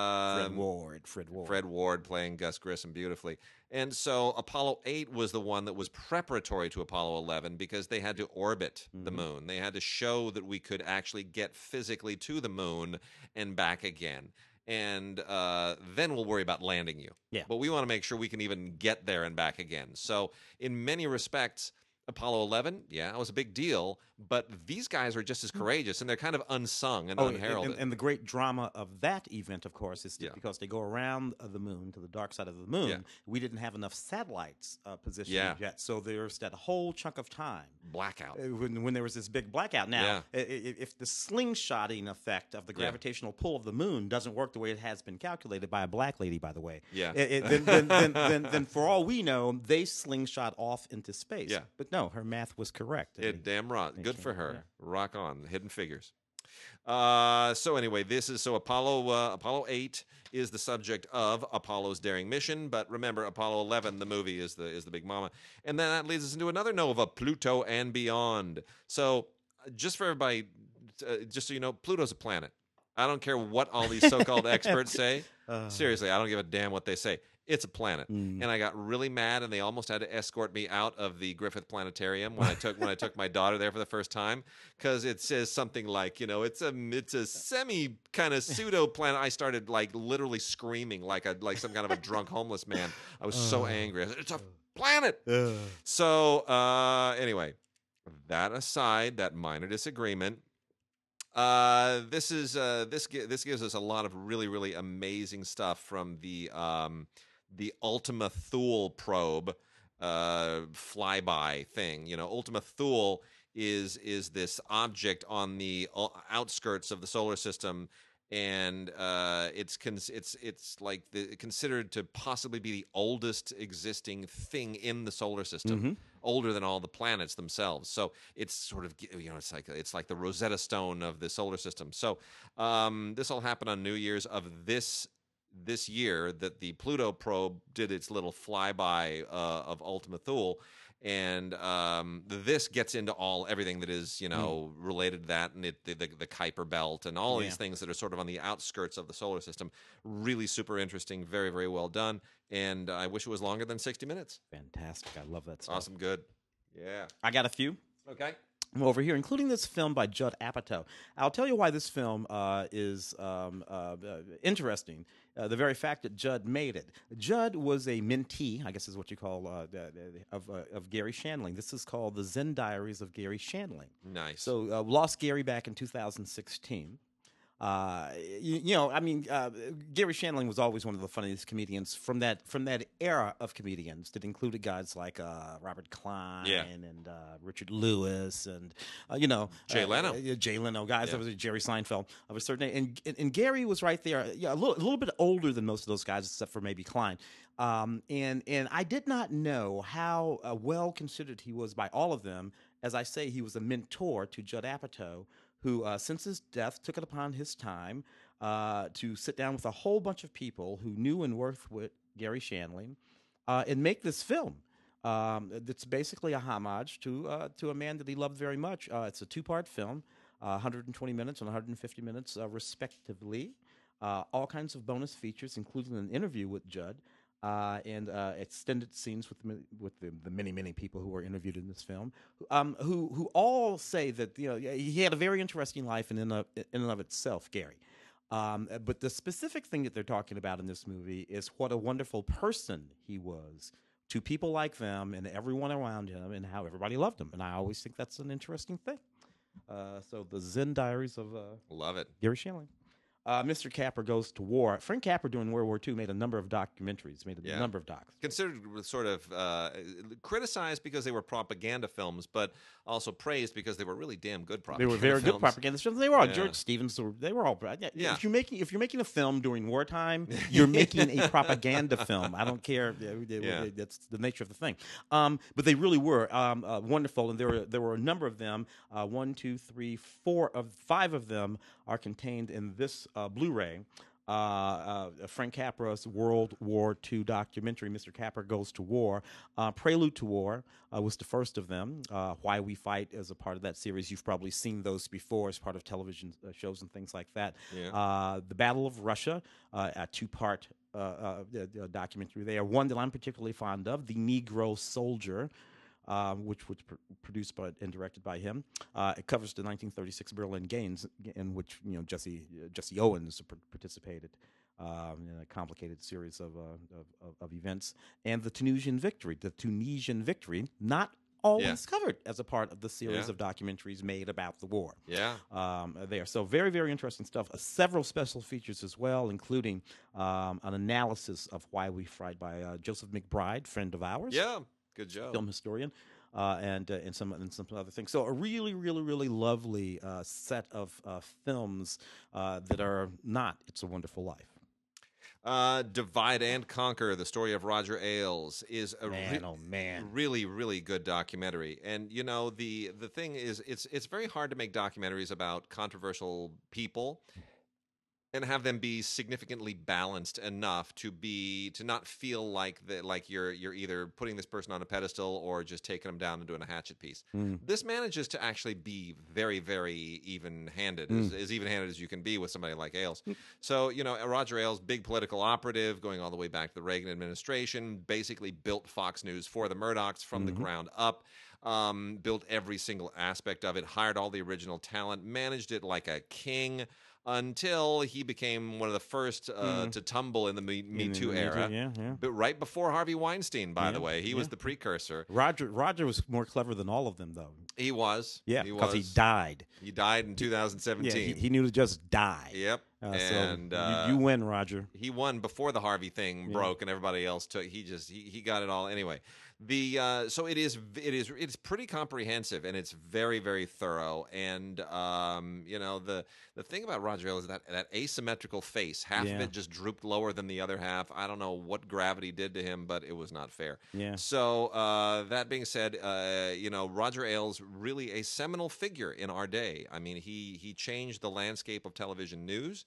um, Ward. Fred Ward. Fred Ward playing Gus Grissom beautifully. And so Apollo 8 was the one that was preparatory to Apollo 11 because they had to orbit the Mhm. moon. They had to show that we could actually get physically to the moon and back again. And uh, then we'll worry about landing you. Yeah. But we want to make sure we can even get there and back again. So, in many respects, Apollo 11, yeah, it was a big deal, but these guys are just as courageous and they're kind of unsung and Oh, unheralded. and, and the great drama of that event, of course, is Yeah. because they go around the moon to the dark side of the moon. Yeah. We didn't have enough satellites uh, positioned Yeah. yet, so there's that whole chunk of time Blackout. uh, when, when there was this big blackout. Now, Yeah. i- i- if the slingshotting effect of the gravitational pull of the moon doesn't work the way it has been calculated by a black lady, by the way, Yeah. i- i- then, then, then, then, then for all we know, they slingshot off into space. Yeah. But no, her math was correct. It damn right. Good for her. yeah. Rock on. Hidden figures. Uh, so anyway, this is so Apollo uh, Apollo 8 is the subject of Apollo's daring mission, but remember Apollo 11 the movie is the is the big mama. And then that leads us into another nova, Pluto and beyond. So uh, just for everybody uh, just so you know, Pluto's a planet. I don't care what all these so-called [LAUGHS] experts say. Uh, Seriously, I don't give a damn what they say. It's a planet mm. and I got really mad, and they almost had to escort me out of the Griffith Planetarium when I took when I took my daughter there for the first time because it says something like, you know, it's a it's a semi kind of pseudo planet. I started like literally screaming like a like some kind of a drunk homeless man. I was so angry. I said, it's a planet. Ugh. So uh, anyway, that aside, that minor disagreement. Uh, this is uh, this this gives us a lot of really really amazing stuff from the um, the Ultima Thule probe uh, flyby thing. You know, Ultima Thule is is this object on the outskirts of the solar system and uh, it's cons- it's it's like the, considered to possibly be the oldest existing thing in the solar system, Mhm. older than all the planets themselves. So it's sort of you know it's like it's like the Rosetta Stone of the solar system. So um, this all happened on New Year's of this this year that the Pluto probe did its little flyby uh, of Ultima Thule. And um, this gets into all everything that is, you know, related to that, and it, the, the the Kuiper Belt, and all Yeah. these things that are sort of on the outskirts of the solar system. Really super interesting, very very well done, and I wish it was longer than sixty minutes. Fantastic. I love that stuff. Awesome, good, yeah. I got a few Okay, over here, including this film by Judd Apatow. I'll tell you why this film uh, is um, uh, uh, interesting. Uh, the very fact that Judd made it. Judd was a mentee, I guess is what you call, uh, of, uh, of Garry Shandling. This is called The Zen Diaries of Garry Shandling. nice. So uh, lost Garry back in 2016. Uh, you, you know, I mean, uh, Garry Shandling was always one of the funniest comedians from that from that era of comedians that included guys like uh, Robert Klein Yeah. and uh, Richard Lewis and uh, you know Jay uh, Leno. uh, Jay Leno guys. Yeah. There was Jerry Seinfeld of a certain age, and, and Garry was right there. Yeah, a little a little bit older than most of those guys, except for maybe Klein. Um, and and I did not know how uh, well considered he was by all of them. As I say, he was a mentor to Judd Apatow, who uh, since his death took it upon his time uh, to sit down with a whole bunch of people who knew and worked with Garry Shandling uh, and make this film. Um, it's basically a homage to uh, to a man that he loved very much. Uh, it's a two part film, uh, 120 minutes and 150 minutes, respectively. All kinds of bonus features, including an interview with Judd uh, and uh, extended scenes with the, with the, the many many people who were interviewed in this film, um, who who all say that you know he had a very interesting life in and of, in and of itself, Garry. Um, but the specific thing that they're talking about in this movie is what a wonderful person he was to people like them and everyone around him, and how everybody loved him. And I always think that's an interesting thing. Uh, so the Zen Diaries of uh, Love it. Garry Shandling. Uh, Mr. Capra Goes to War. Frank Capra during World War II made a number of documentaries, made a Yeah. number of docs. Considered sort of uh, criticized because they were propaganda films, but also praised because they were really damn good They propaganda. were very good films. propaganda films. They were all Yeah. George Stevens. They were all. Yeah. If you're making if you're making a film during wartime, [LAUGHS] you're making a propaganda film. I don't care. Yeah. That's the nature of the thing. Um, but they really were um, uh, wonderful, and there were there were a number of them. Uh, one, two, three, four of five of them are contained in this uh, Blu-ray. Uh, uh, Frank Capra's World War II documentary, Mr. Capra Goes to War. Uh, Prelude to War uh, was the first of them. Uh, Why We Fight is a part of that series. You've probably seen those before as part of television uh, shows and things like that. Yeah. Uh, the Battle of Russia, uh, a two part uh, uh, uh, documentary there. One that I'm particularly fond of, The Negro Soldier. Uh, which was pr- produced by and directed by him. Uh, it covers the 1936 Berlin Games, in which you know Jesse uh, Jesse Owens par- participated um, in a complicated series of, uh, of, of of events, and the Tunisian victory. The Tunisian victory, not always covered as a part of the series Yeah. of documentaries made about the war Yeah. um, there. So very, very interesting stuff. Uh, several special features as well, including um, an analysis of Why We Fight by uh, Joseph McBride, friend of ours, Yeah. Good job. film historian, uh, and uh, and some and some other things. So a really, really, really lovely uh, set of uh, films uh, that are not "It's a Wonderful Life." Uh, Divide and Conquer: The Story of Roger Ailes is a Man, re- oh man, really really good documentary and you know the the thing is it's it's very hard to make documentaries about controversial people and have them be significantly balanced enough to be to not feel like that like you're you're either putting this person on a pedestal or just taking them down and doing a hatchet piece. Mm. this manages to actually be very very even handed as, as even handed as you can be with somebody like ailes. So you know roger ailes big political operative going all the way back to the reagan administration basically built fox news for the murdochs from the ground up um, built every single aspect of it hired all the original talent managed it like a king until he became one of the first uh, to tumble in the Me, Me Too era. yeah, yeah. But right before Harvey Weinstein, by the way, he was the precursor. Roger Roger was more clever than all of them, though. He was. Yeah, because he, was. died. He died in Yeah, 2017. he, he knew to just die. yep. Uh, and so uh, you, you win, Roger. he won before the Harvey thing Yeah. broke and everybody else took. He just he, he got it all anyway. The uh, so it is it is it's pretty comprehensive and it's very very thorough and um, you know the the thing about Roger Ailes is that that asymmetrical face half of it just drooped lower than the other half. I don't know what gravity did to him, but it was not fair. Yeah. So uh, that being said, uh, you know Roger Ailes really a seminal figure in our day. I mean, he he changed the landscape of television news.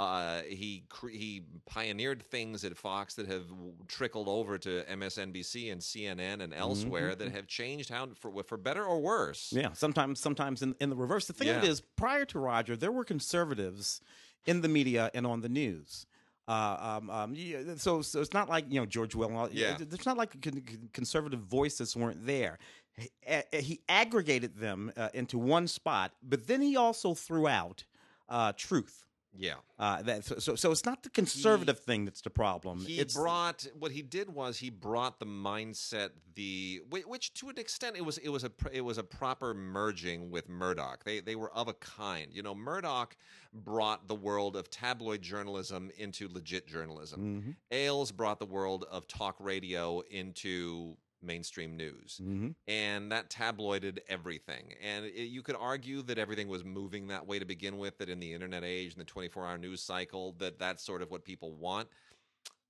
Uh, he he pioneered things at Fox that have trickled over to MSNBC and CNN and elsewhere that have changed how for for better or worse. Mm-hmm. Yeah, sometimes sometimes in, in the reverse. The thing Yeah. is, prior to Roger, there were conservatives in the media and on the news. Uh, um, um, yeah, so, so it's not like you know George Will. all- Yeah. it's not like con- con- conservative voices weren't there. He, a- he aggregated them uh, into one spot, but then he also threw out uh, truth. Yeah. Uh, that, so, so, so it's not the conservative thing that's the problem. He it's brought what he did was he brought the mindset the which to an extent it was it was a it was a proper merging with Murdoch. They they were of a kind. You know, Murdoch brought the world of tabloid journalism into legit journalism. Mhm, Ailes brought the world of talk radio into mainstream news mhm. and that tabloided everything. And it, you could argue that everything was moving that way to begin with. That in the internet age and the 24-hour news cycle, that that's sort of what people want.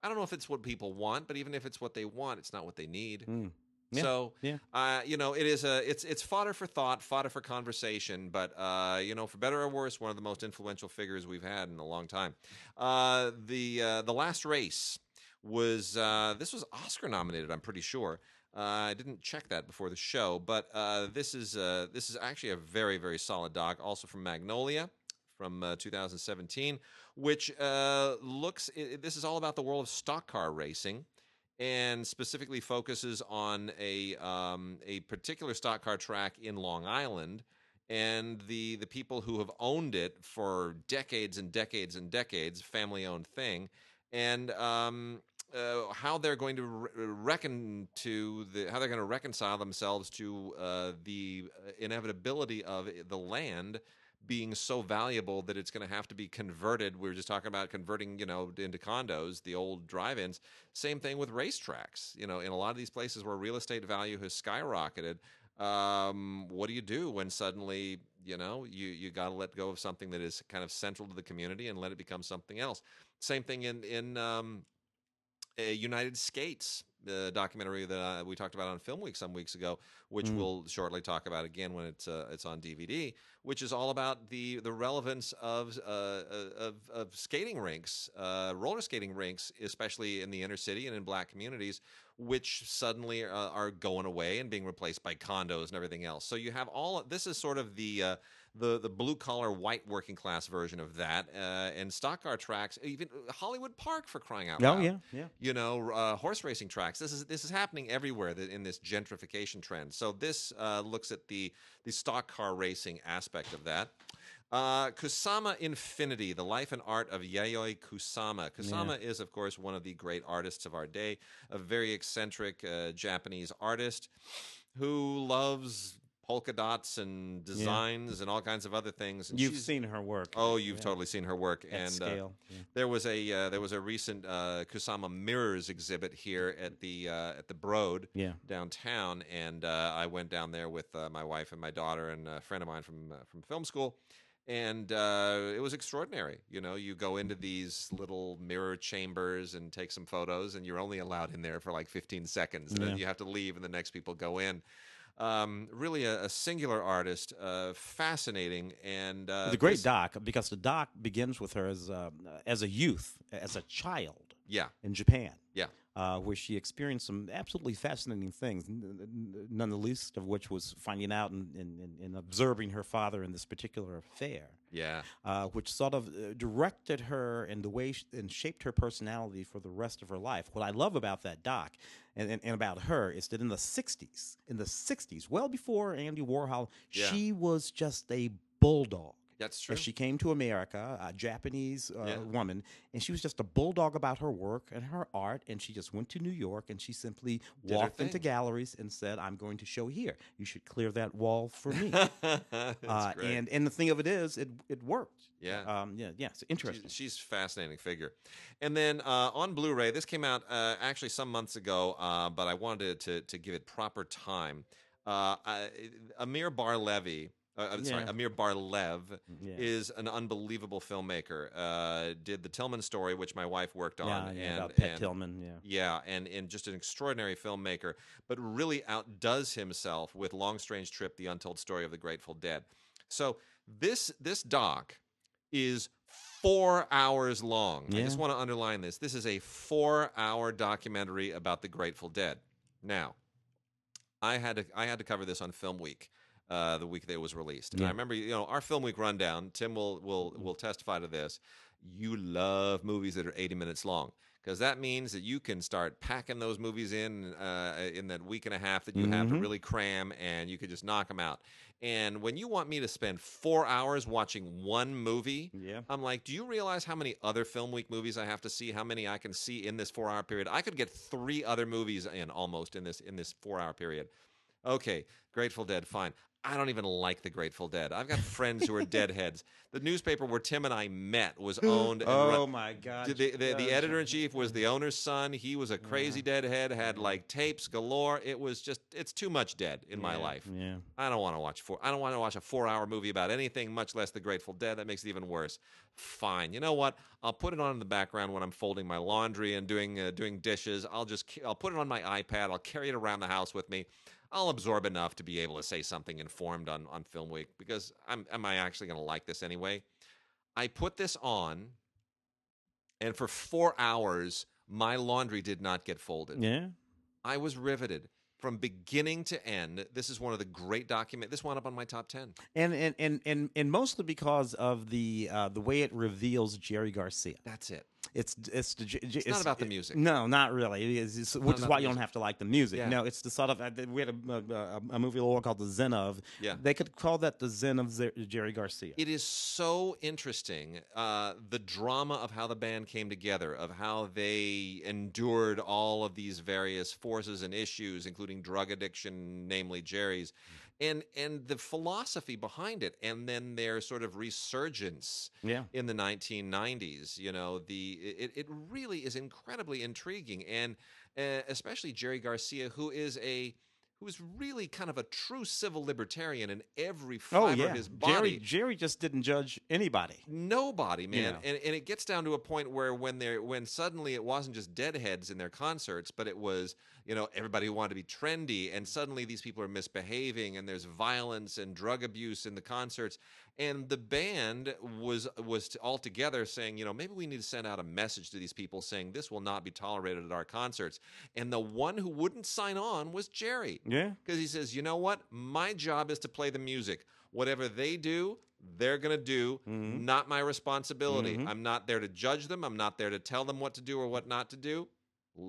I don't know if it's what people want, but even if it's what they want, it's not what they need. Mm. Yeah, So, yeah. uh, you know, it is a it's it's fodder for thought, fodder for conversation. But uh, you know, for better or worse, one of the most influential figures we've had in a long time. Uh, the uh, the last race was uh, this was Oscar nominated. I'm pretty sure. Uh, I didn't check that before the show, but uh, this is uh, this is actually a very very solid doc, also from Magnolia from uh, 2017, which uh, looks. i this is all about the world of stock car racing, and specifically focuses on a um, a particular stock car track in Long Island, and the the people who have owned it for decades and decades and decades, family owned thing, and um, uh, how they're going to re- reckon to the how they're going to reconcile themselves to uh, the inevitability of the land being so valuable that it's going to have to be converted. We were just talking about converting, you know, into condos, the old drive-ins. Same thing with racetracks. You know, in a lot of these places where real estate value has skyrocketed, um, what do you do when suddenly you know you you got to let go of something that is kind of central to the community and let it become something else? Same thing in in um, uh, United Skates, the documentary that uh, we talked about on Film Week some weeks ago, which Mm. we'll shortly talk about again when it's uh, it's on DVD, which is all about the the relevance of uh, uh, of, of skating rinks, uh, roller skating rinks, especially in the inner city and in black communities, which suddenly uh, are going away and being replaced by condos and everything else. So you have all this is sort of the uh, the the blue collar white working class version of that, uh, and stock car tracks, even Hollywood Park for crying out Oh loud yeah, yeah. you know, uh, horse racing tracks. This is this is happening everywhere in this gentrification trend. So this uh, looks at the the stock car racing aspect of that. Uh, Kusama Infinity, the life and art of Yayoi Kusama. Kusama is, of course, one of the great artists of our day, a very eccentric uh, Japanese artist who loves polka dots and designs and all kinds of other things. And You've seen her work. Oh, you've yeah, totally seen her work, at and uh, yeah. there was a uh, there was a recent uh, Kusama Mirrors exhibit here at the uh, at the Broad Yeah. downtown, and uh, I went down there with uh, my wife and my daughter and a friend of mine from uh, from film school, and uh, it was extraordinary. You know, you go into these little mirror chambers and take some photos, and you're only allowed in there for like 15 seconds, and Yeah. then you have to leave, and the next people go in. Um, really, a, a singular artist, uh, fascinating, and uh, a great this- doc because the doc begins with her as a, as a youth, as a child Yeah, in Japan. Yeah. Uh, where she experienced some absolutely fascinating things, none the least of which was finding out and, and, and- and observing her father in this particular affair, yeah. uh, which sort of uh, directed her and the way sh- and shaped her personality for the rest of her life. What I love about that doc and, and, and about her is that in the 60s, in the 60s, well before Andy Warhol, Yeah. she was just a bulldog. That's true. As she came to America, a Japanese uh, Yeah. woman, and she was just a bulldog about her work and her art. And she just went to New York and she simply Did walked into galleries and said, "I'm going to show here. You should clear that wall for me." [LAUGHS] That's uh, great. and and the thing of it is, it it worked. Yeah. Um, yeah. Yeah. It's She's- interesting. She's, a fascinating figure. And then uh, on Blu-ray, this came out uh, actually some months ago, uh, but I wanted to to give it proper time. Uh, Amir Bar-Levi, uh, I'm sorry, Yeah. Amir Bar-Lev Yeah. is an unbelievable filmmaker. Uh, did the Tillman story, which my wife worked on, yeah, yeah, and, about Pat and Tillman. Yeah. yeah, and, and just an extraordinary filmmaker, but really outdoes himself with Long Strange Trip: The Untold Story of the Grateful Dead. So this this doc is four hours long. I just Yeah. want to underline this. This is a four hour documentary about the Grateful Dead. Now, I had to I had to cover this on Film Week. Uh, the week that it was released, and I remember, you know, our film week rundown. Tim will will will testify to this. You love movies that are 80 minutes long because that means that you can start packing those movies in uh, in that week and a half that you have to Mhm. really cram and you could just knock them out. And when you want me to spend four hours watching one movie Yeah. i'm like do you realize how many other film week movies i have to see? How many i can see in this four hour period? I could get three other movies in almost in this in this four hour period. Okay grateful dead fine I don't even like the Grateful Dead. I've got friends who are [LAUGHS] deadheads. The newspaper where Tim and I met was [GASPS] owned and run, Oh my God. the, the, the, editor in chief was the owner's son. He was a crazy deadhead, had like tapes galore. It was just, it's too much dead in my life. Yeah. I don't want to watch four. I don't want to watch a four-hour movie about anything, much less the Grateful Dead. That makes it even worse. Fine. You know what? I'll put it on in the background when I'm folding my laundry and doing uh, doing dishes. I'll just I'll put it on my iPad. I'll carry it around the house with me. I'll absorb enough to be able to say something informed on on Film Week because I'm am I actually going to like this anyway? I put this on, and for four hours, my laundry did not get folded. Yeah. I was riveted from beginning to end. This is one of the great document. This wound up on my top ten. And and and and, and mostly because of the uh, the way it reveals Jerry Garcia. That's it. It's it's the, it's, not about the music. No, not really. It is, it's- which is why you don't have to like the music. Yeah. No, it's the sort of uh, we had a, a, a movie a little called The Zen of. Yeah. They could call that the Zen of Zer- Jerry Garcia. It is so interesting uh, the drama of how the band came together, of how they endured all of these various forces and issues, including including drug addiction, namely Jerry's, and and the philosophy behind it, and then their sort of resurgence Yeah. in the 1990s. You know, the it, it really is incredibly intriguing, and uh, especially Jerry Garcia, who is a who's really kind of a true civil libertarian in every oh, fiber Oh yeah. of his body. Jerry Jerry just didn't judge anybody. Nobody, man, know. and and it gets down to a point where when they're when suddenly it wasn't just deadheads in their concerts, but it was you know everybody who wanted to be trendy, and suddenly these people are misbehaving, and there's violence and drug abuse in the concerts, and the band was was all together saying, you know, maybe we need to send out a message to these people saying this will not be tolerated at our concerts, and the one who wouldn't sign on was Jerry Yeah. because he says, you know what? My job is to play the music. Whatever they do, they're going to do, Mhm. not my responsibility. Mhm. I'm not there to judge them. I'm not there to tell them what to do or what not to do.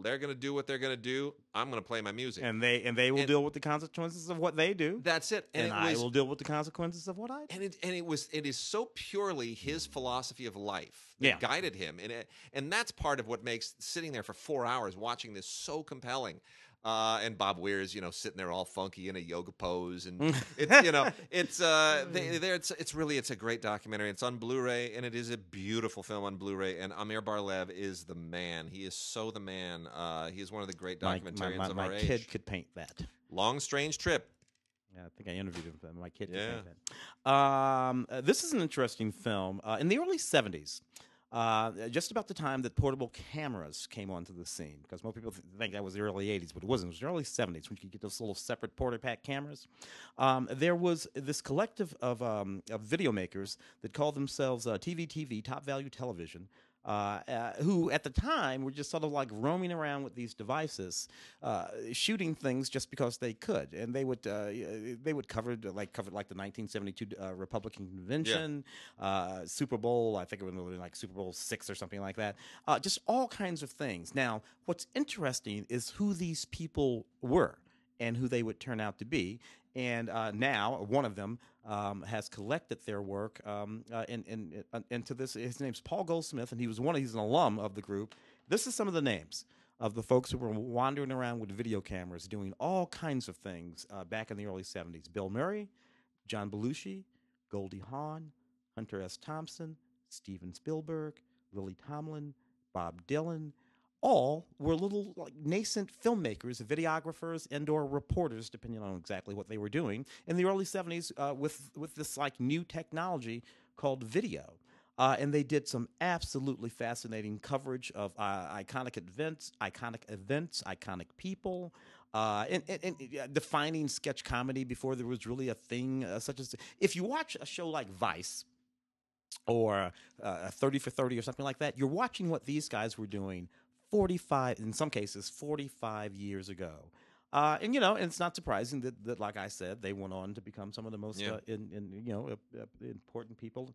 They're going to do what they're going to do. I'm going to play my music. And they and they will And- deal with the consequences of what they do. That's it. And, And, it I will deal with the consequences of what I do. and it and it was it is so purely his philosophy of life that Yeah. guided him, and it, and that's part of what makes sitting there for four hours watching this so compelling. Uh, and Bob Weir's, you know, sitting there all funky in a yoga pose, and [LAUGHS] it's you know, it's uh, [LAUGHS] they, there. It's it's really it's a great documentary. It's on Blu-ray, and it is a beautiful film on Blu-ray. And Amir Bar-Lev is the man. He is so the man. Uh, he is one of the great documentarians my, my, of my our kid could paint that. Long strange trip. Yeah, I think I interviewed him. My kid Yeah. Um, uh, this is an interesting film. Uh, in the early 70s, uh, just about the time that portable cameras came onto the scene, because most people think that was the early 80s, but it wasn't. It was the early 70s when you could get those little separate porta pack cameras. Um, there was this collective of, um, of video makers that called themselves uh, TVTV, Top Value Television. Uh, uh, who at the time were just sort of like roaming around with these devices, uh, shooting things just because they could, and they would uh, they would cover like cover like the 1972 uh, Republican Convention, uh, Super Bowl. I think it was like Super Bowl six or something like that. Uh, just all kinds of things. Now, what's interesting is who these people were and who they would turn out to be. And uh, now one of them um, has collected their work um, uh, in, in, into this. His name's Paul Goldsmith, and he was one. He's an alum of the group. This is some of the names of the folks who were wandering around with video cameras, doing all kinds of things uh, back in the early '70s. Bill Murray, John Belushi, Goldie Hawn, Hunter S. Thompson, Steven Spielberg, Lily Tomlin, Bob Dylan, all were little like nascent filmmakers, videographers, and/or reporters, depending on exactly what they were doing in the early '70s uh, with with this like new technology called video. Uh, and they did some absolutely fascinating coverage of uh, iconic events, iconic events, iconic people, uh, and, and, and defining sketch comedy before there was really a thing uh, such as. If you watch a show like Vice, or uh, 30 for 30 or something like that, you're watching what these guys were doing 45, in some cases, 45 years ago. Uh, and you know, and it's not surprising that, that, like I said, they went on to become some of the most Yeah. uh, in, in, you know uh, uh, important people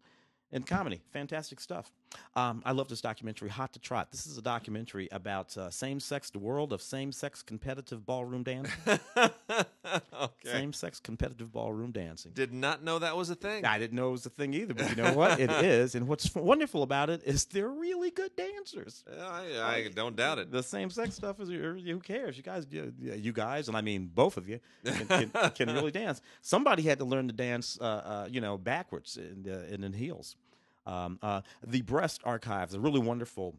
in comedy. Fantastic stuff. Um, I love this documentary, Hot to Trot. This is a documentary about uh, same-sex, the world of same-sex competitive ballroom dancing. [LAUGHS] okay. Same-sex competitive ballroom dancing. Did not know that was a thing. I didn't know it was a thing either, but you know what? It is. And what's wonderful about it is they're really good dancers. I, I don't doubt it. The same sex stuff is who cares? You guys, you, you guys, and I mean both of you can, can, can really [LAUGHS] dance. Somebody had to learn to dance, uh, uh, you know, backwards and, uh, and in heels. Um, uh, the Breast Archives, a really wonderful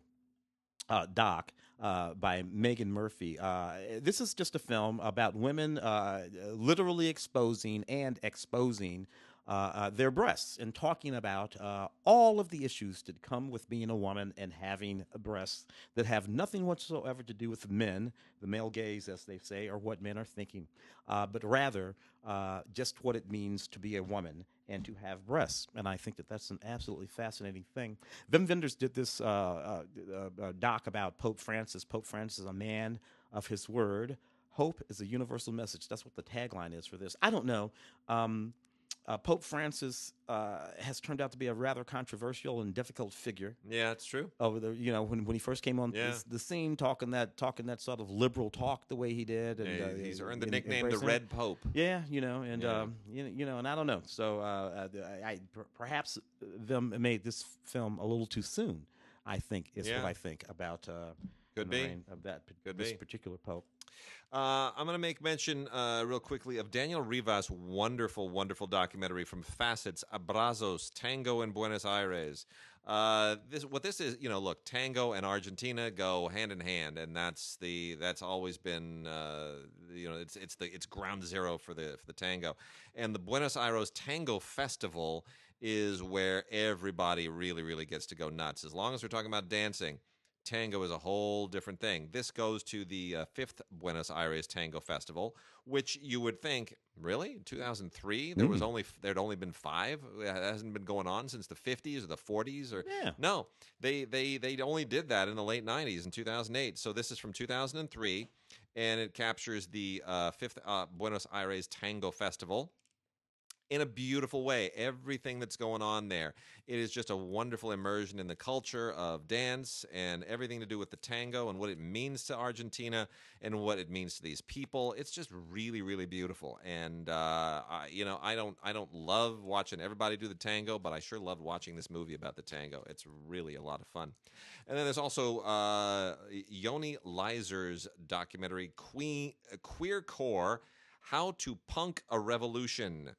uh, doc uh, by Megan Murphy. Uh, this is just a film about women uh, literally exposing and exposing uh, their breasts and talking about all of the issues that come with being a woman and having breasts that have nothing whatsoever to do with men, the male gaze, as they say, or what men are thinking, but rather just what it means to be a woman and to have breasts. And I think that that's an absolutely fascinating thing. Wim Wenders did this uh, uh, uh, uh, doc about Pope Francis. Pope Francis is a man of his word. Hope is a universal message. That's what the tagline is for this. I don't know. Um, uh, Pope Francis uh, has turned out to be a rather controversial and difficult figure Yeah, it's true. over the you know when, when he first came on Yeah. this, the scene talking that talking that sort of liberal talk the way he did and Yeah, uh, he's and- earned the and nickname the. Red Pope. Yeah, you know, and Yeah. um, you you know, and I don't know. So uh, uh, I, I perhaps them made this film a little too soon. I think is what I think about uh, Could be. reign of that Could this be. particular pope. Uh, I'm going to make mention uh, real quickly of Daniel Rivas' wonderful, wonderful documentary from Facets, Abrazos, Tango in Buenos Aires. Uh, this what this is, you know, look, tango and Argentina go hand in hand, and that's the that's always been, uh, you know, it's it's the it's ground zero for the for the tango, and the Buenos Aires Tango Festival is where everybody really really gets to go nuts. As long as we're talking about dancing, tango is a whole different thing. This goes to the uh, fifth Buenos Aires Tango Festival, which you would think, really, 2003, there was only there'd only been five. It hasn't been going on since the 50s or the 40s or Yeah. no. They they they only did that in the late 90s in 2008. So this is from 2003, and it captures the uh, fifth uh, Buenos Aires Tango Festival in a beautiful way. Everything that's going on there. It is just a wonderful immersion in the culture of dance and everything to do with the tango and what it means to Argentina and what it means to these people. It's just really, really beautiful. And uh, I, you know, I don't, I don't love watching everybody do the tango, but I sure loved watching this movie about the tango. It's really a lot of fun. And then there's also uh, Yony Leyser's documentary Queen Queer Core: How to Punk a Revolution.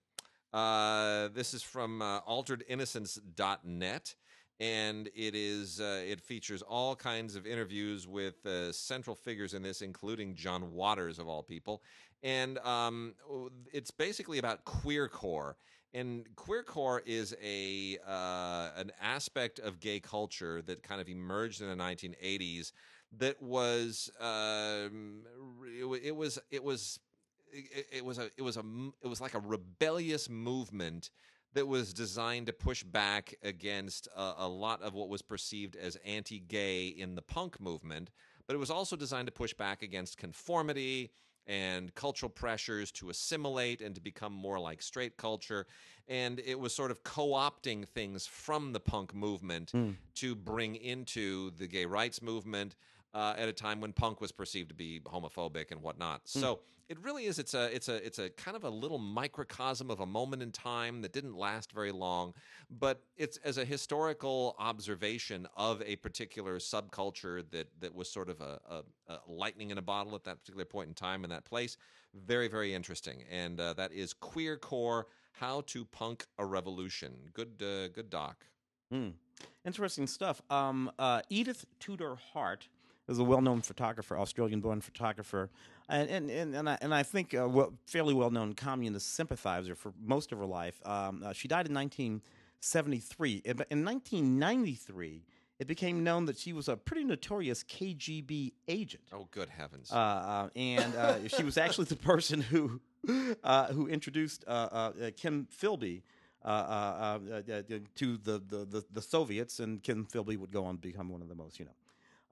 Uh, this is from uh, alteredinnocence.net and it is uh, it features all kinds of interviews with uh, central figures in this including John Waters of all people. And um, it's basically about queercore and queercore is a uh, an aspect of gay culture that kind of emerged in the 1980s that was um, it, it was it was it, it was a it was a it was like a rebellious movement that was designed to push back against a, a lot of what was perceived as anti-gay in the punk movement but it was also designed to push back against conformity and cultural pressures to assimilate and to become more like straight culture. And it was sort of co-opting things from the punk movement hmm. to bring into the gay rights movement uh, at a time when punk was perceived to be homophobic and whatnot. So it really is. It's a it's a it's a kind of a little microcosm of a moment in time that didn't last very long, but it's as a historical observation of a particular subculture that that was sort of a, a, a lightning in a bottle at that particular point in time in that place. Very very interesting, and uh, that is Queer Core: How to Punk a Revolution. Good uh, good doc. Hmm. Interesting stuff. Um, uh, Edith Tudor Hart is a well-known photographer, Australian-born photographer, and and and, and I and I think uh, well, fairly well-known communist sympathizer for most of her life. Um, uh, she died in 1973. In, in 1993, it became known that she was a pretty notorious KGB agent. Oh good heavens! Uh, uh, and uh, [LAUGHS] she was actually the person who uh, who introduced uh, uh, uh, Kim Philby uh, uh, uh, uh, to the, the, the, the Soviets, and Kim Philby would go on to become one of the most, you know,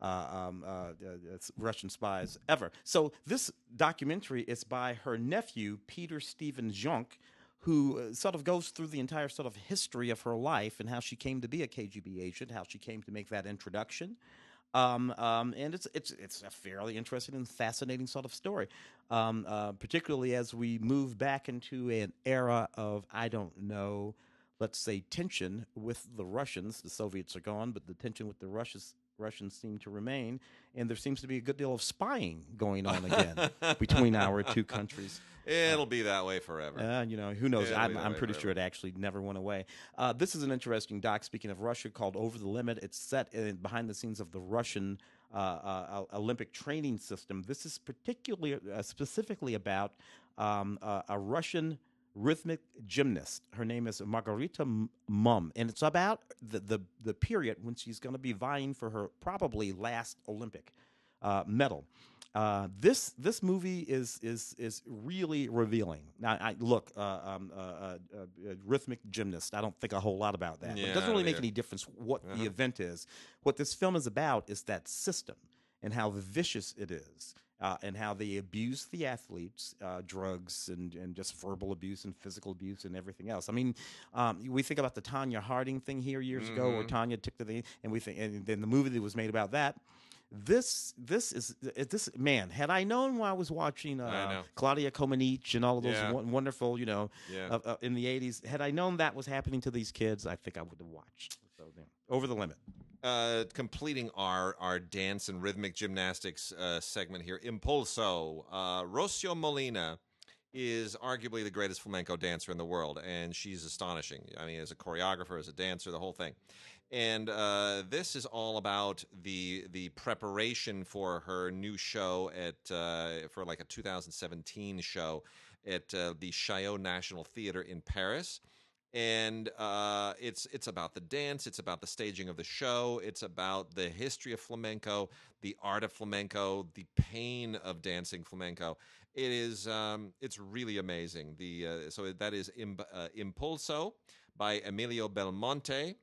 um, uh, uh, uh, Russian spies ever. So this documentary is by her nephew Peter Stephan Jungk, who uh, sort of goes through the entire sort of history of her life and how she came to be a KGB agent, how she came to make that introduction. Um, um, and it's it's it's a fairly interesting and fascinating sort of story, um, uh, particularly as we move back into an era of I don't know, let's say tension with the Russians. The Soviets are gone, but the tension with the Russians Russians seem to remain, and there seems to be a good deal of spying going on again between our two [LAUGHS] countries. It'll be that way forever. Uh, you know, who knows? I'm, it'll I'm way pretty sure it actually never went away. Uh, this is an interesting doc. Speaking of Russia, called Over the Limit. It's set in, behind the scenes of the Russian uh, uh, Olympic training system. This is particularly uh, specifically about um, uh, a Russian rhythmic gymnast. Her name is Margarita Mamun, and it's about the the, the period when she's going to be vying for her probably last Olympic uh, medal. Uh, this this movie is is is really revealing. Now, I look, uh, um, uh, uh, uh, rhythmic gymnast. I don't think a whole lot about that. but Yeah, it doesn't really make either. any difference what Uh-huh. the event is. What this film is about is that system and how vicious it is. Uh, and how they abuse the athletes, uh, drugs and, and just verbal abuse and physical abuse and everything else. I mean, um, we think about the Tonya Harding thing here years ago, where Mhm. Tanya took the and we think, and then the movie that was made about that. This this is uh, this man. Had I known while I was watching uh, know. Claudia Comaneci and all of those Yeah. won- wonderful, you know, Yeah. in the '80s, had I known that was happening to these kids, I think I would have watched. So, yeah. Over the limit. Uh, completing our our dance and rhythmic gymnastics uh, segment here, Impulso. Uh, Rocio Molina is arguably the greatest flamenco dancer in the world, and she's astonishing. I mean, as a choreographer, as a dancer, the whole thing. And uh, this is all about the the preparation for her new show at uh, for like a 2017 show at uh, the Chaillot National Theater in Paris and uh, it's it's about the dance, it's about the staging of the show, it's about the history of flamenco, the art of flamenco, the pain of dancing flamenco. It is um, it's really amazing. The uh, so that is Im- uh, Impulso by Emilio Belmonte.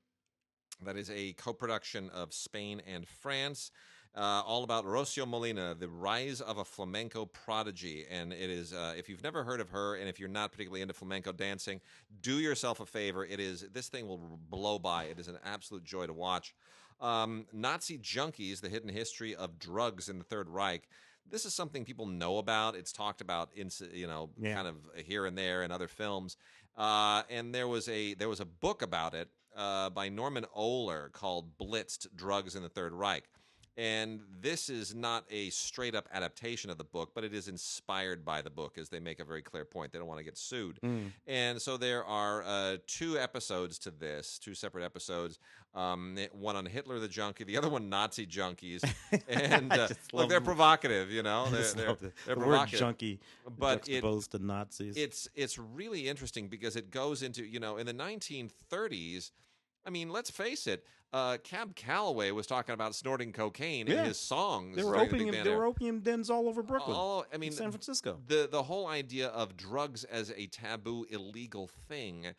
That is a co-production of Spain and France uh, all about Rocio Molina, the rise of a flamenco prodigy. And it is, uh, if you've never heard of her, and if you're not particularly into flamenco dancing, do yourself a favor. It is this thing will blow by. It is an absolute joy to watch. Um, Nazi junkies: the hidden history of drugs in the Third Reich. This is something people know about. It's talked about, in, you know, Yeah. kind of here and there in other films. Uh, and there was a there was a book about it uh, by Norman Ohler called "Blitzed: Drugs in the Third Reich." And this is not a straight up adaptation of the book, but it is inspired by the book, as they make a very clear point. They don't want to get sued. Mm. And so there are uh, two episodes to this, two separate episodes. Um, one on Hitler the junkie, the other one Nazi junkies. [LAUGHS] And uh, look, they're provocative, you know. [LAUGHS] They're, they're, the, they're the word junkie But it- to Nazis. It's it's really interesting because it goes into you know in the 1930s. I mean, let's face it. Uh, Cab Calloway was talking about snorting cocaine Yeah. in his songs. there were the opium. There were opium dens all over Brooklyn, All, I mean, San Francisco. the the whole idea of drugs as a taboo, illegal thing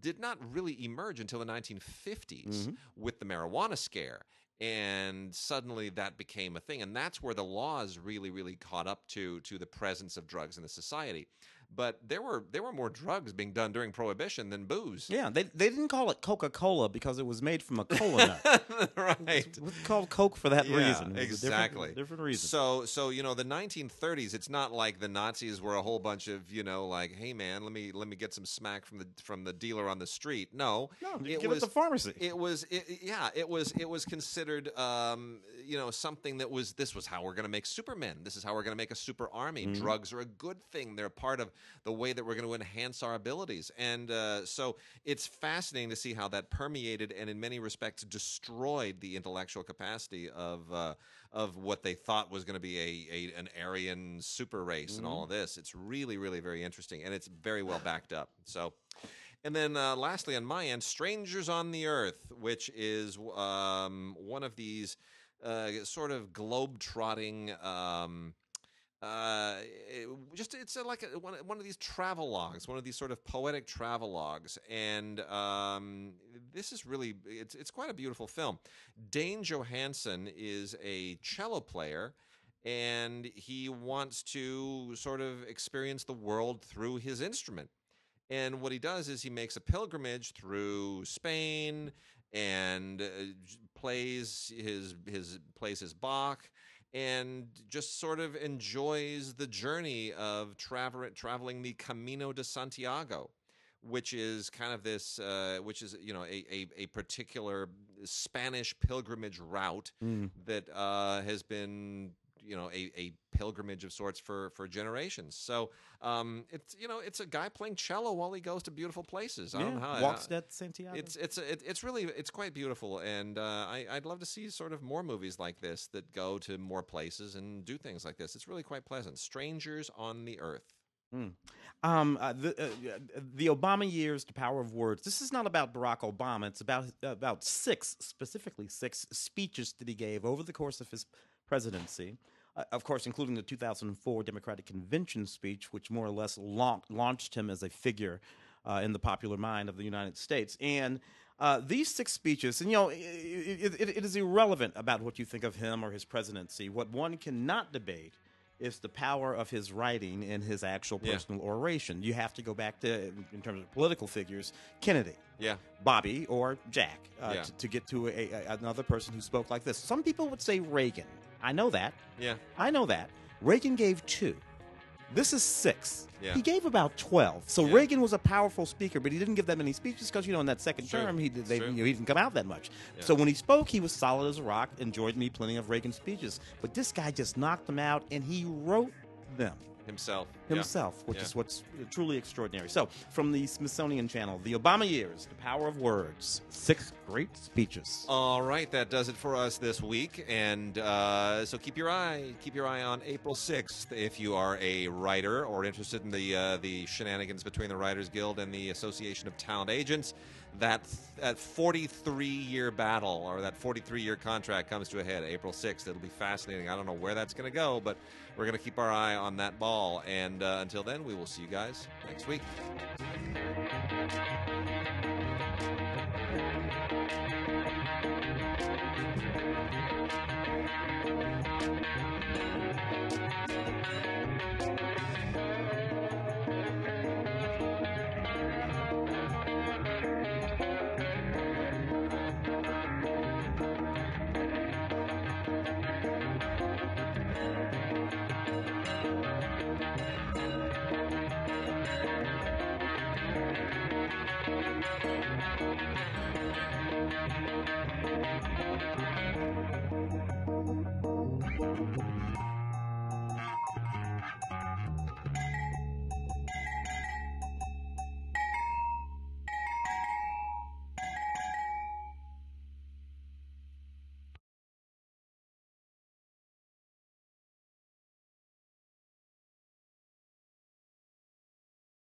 did not really emerge until the 1950s Mhm. with the marijuana scare. And suddenly that became a thing, and that's where the laws really, really caught up to to the presence of drugs in the society. But there were there were more drugs being done during Prohibition than booze. Yeah, they they didn't call it Coca Cola because it was made from a cola nut. [LAUGHS] right. It was called Coke for that Yeah, reason. A different- exactly. different, reason. So, so you know, the 1930s. It's not like the Nazis were a whole bunch of you know, like, hey man, let me let me get some smack from the from the dealer on the street. No, no, it give was it the pharmacy. it was it, yeah, it was it was considered um, you know something that was this was how we're going to make supermen. This is how we're going to make a super army. Mhm. Drugs are a good thing. They're part of the way that we're going to enhance our abilities. And uh, so it's fascinating to see how that permeated and in many respects destroyed the intellectual capacity of uh, of what they thought was going to be a, a an Aryan super race and all of this. It's really really very interesting and it's very well backed up. So. And then, uh, lastly, on my end, Strangers on the Earth, which is um, one of these uh, sort of globe-trotting. Um, uh, it- just it's a, like a, one, one of these travel logs, one of these sort of poetic travel logs, and um, this is really it's it's quite a beautiful film. Dane Johansson is a cello player, and he wants to sort of experience the world through his instrument. And what he does is he makes a pilgrimage through Spain and uh, plays his his plays his Bach and just sort of enjoys the journey of traver- traveling the Camino de Santiago, which is kind of this, uh, which is you know a, a, a particular Spanish pilgrimage route Mm. that uh, has been you know a, a pilgrimage of sorts for for generations. So um, it's you know it's a guy playing cello while he goes to beautiful places. I don't know how Walks that Santiago. it's it's it, it's really it's quite beautiful, and uh, I I'd love to see sort of more movies like this that go to more places and do things like this. It's really quite pleasant. Strangers on the Earth. Um, uh, the uh, uh, the Obama years, the power of words. This is not about Barack Obama. It's about about six, specifically six speeches that he gave over the course of his presidency. Uh, of course, including the 2004 Democratic Convention speech, which more or less laun- launched him as a figure uh, in the popular mind of the United States. And uh, these six speeches, and you know, it, it, it is irrelevant about what you think of him or his presidency. What one cannot debate is the power of his writing and his actual Yeah. personal oration. You have to go back to, in terms of political figures, Kennedy, Yeah, Bobby, or Jack uh, Yeah. to, to get to a, a, another person who spoke like this. Some people would say Reagan. I know that. yeah, I know that. Reagan gave two. This is six. Yeah. He gave about twelve. So Yeah. Reagan was a powerful speaker, but he didn't give that many speeches because you know in that second term he did, they, you know, he didn't come out that much. Yeah. So when he spoke, he was solid as a rock. Enjoyed me plenty of Reagan speeches, but this guy just knocked them out, and he wrote them Himself. Yeah. himself, which Yeah. is what's truly extraordinary. So, from the Smithsonian Channel, The Obama Years, The Power of Words, six great speeches. All right, that does it for us this week, and uh, so keep your eye keep your eye on April sixth if you are a writer or interested in the uh, the shenanigans between the Writers Guild and the Association of Talent Agents. That that 43 year battle or that 43 year contract comes to a head April 6th. It'll be fascinating. I don't know where that's going to go, but we're going to keep our eye on that ball. And uh, until then, we will see you guys next week.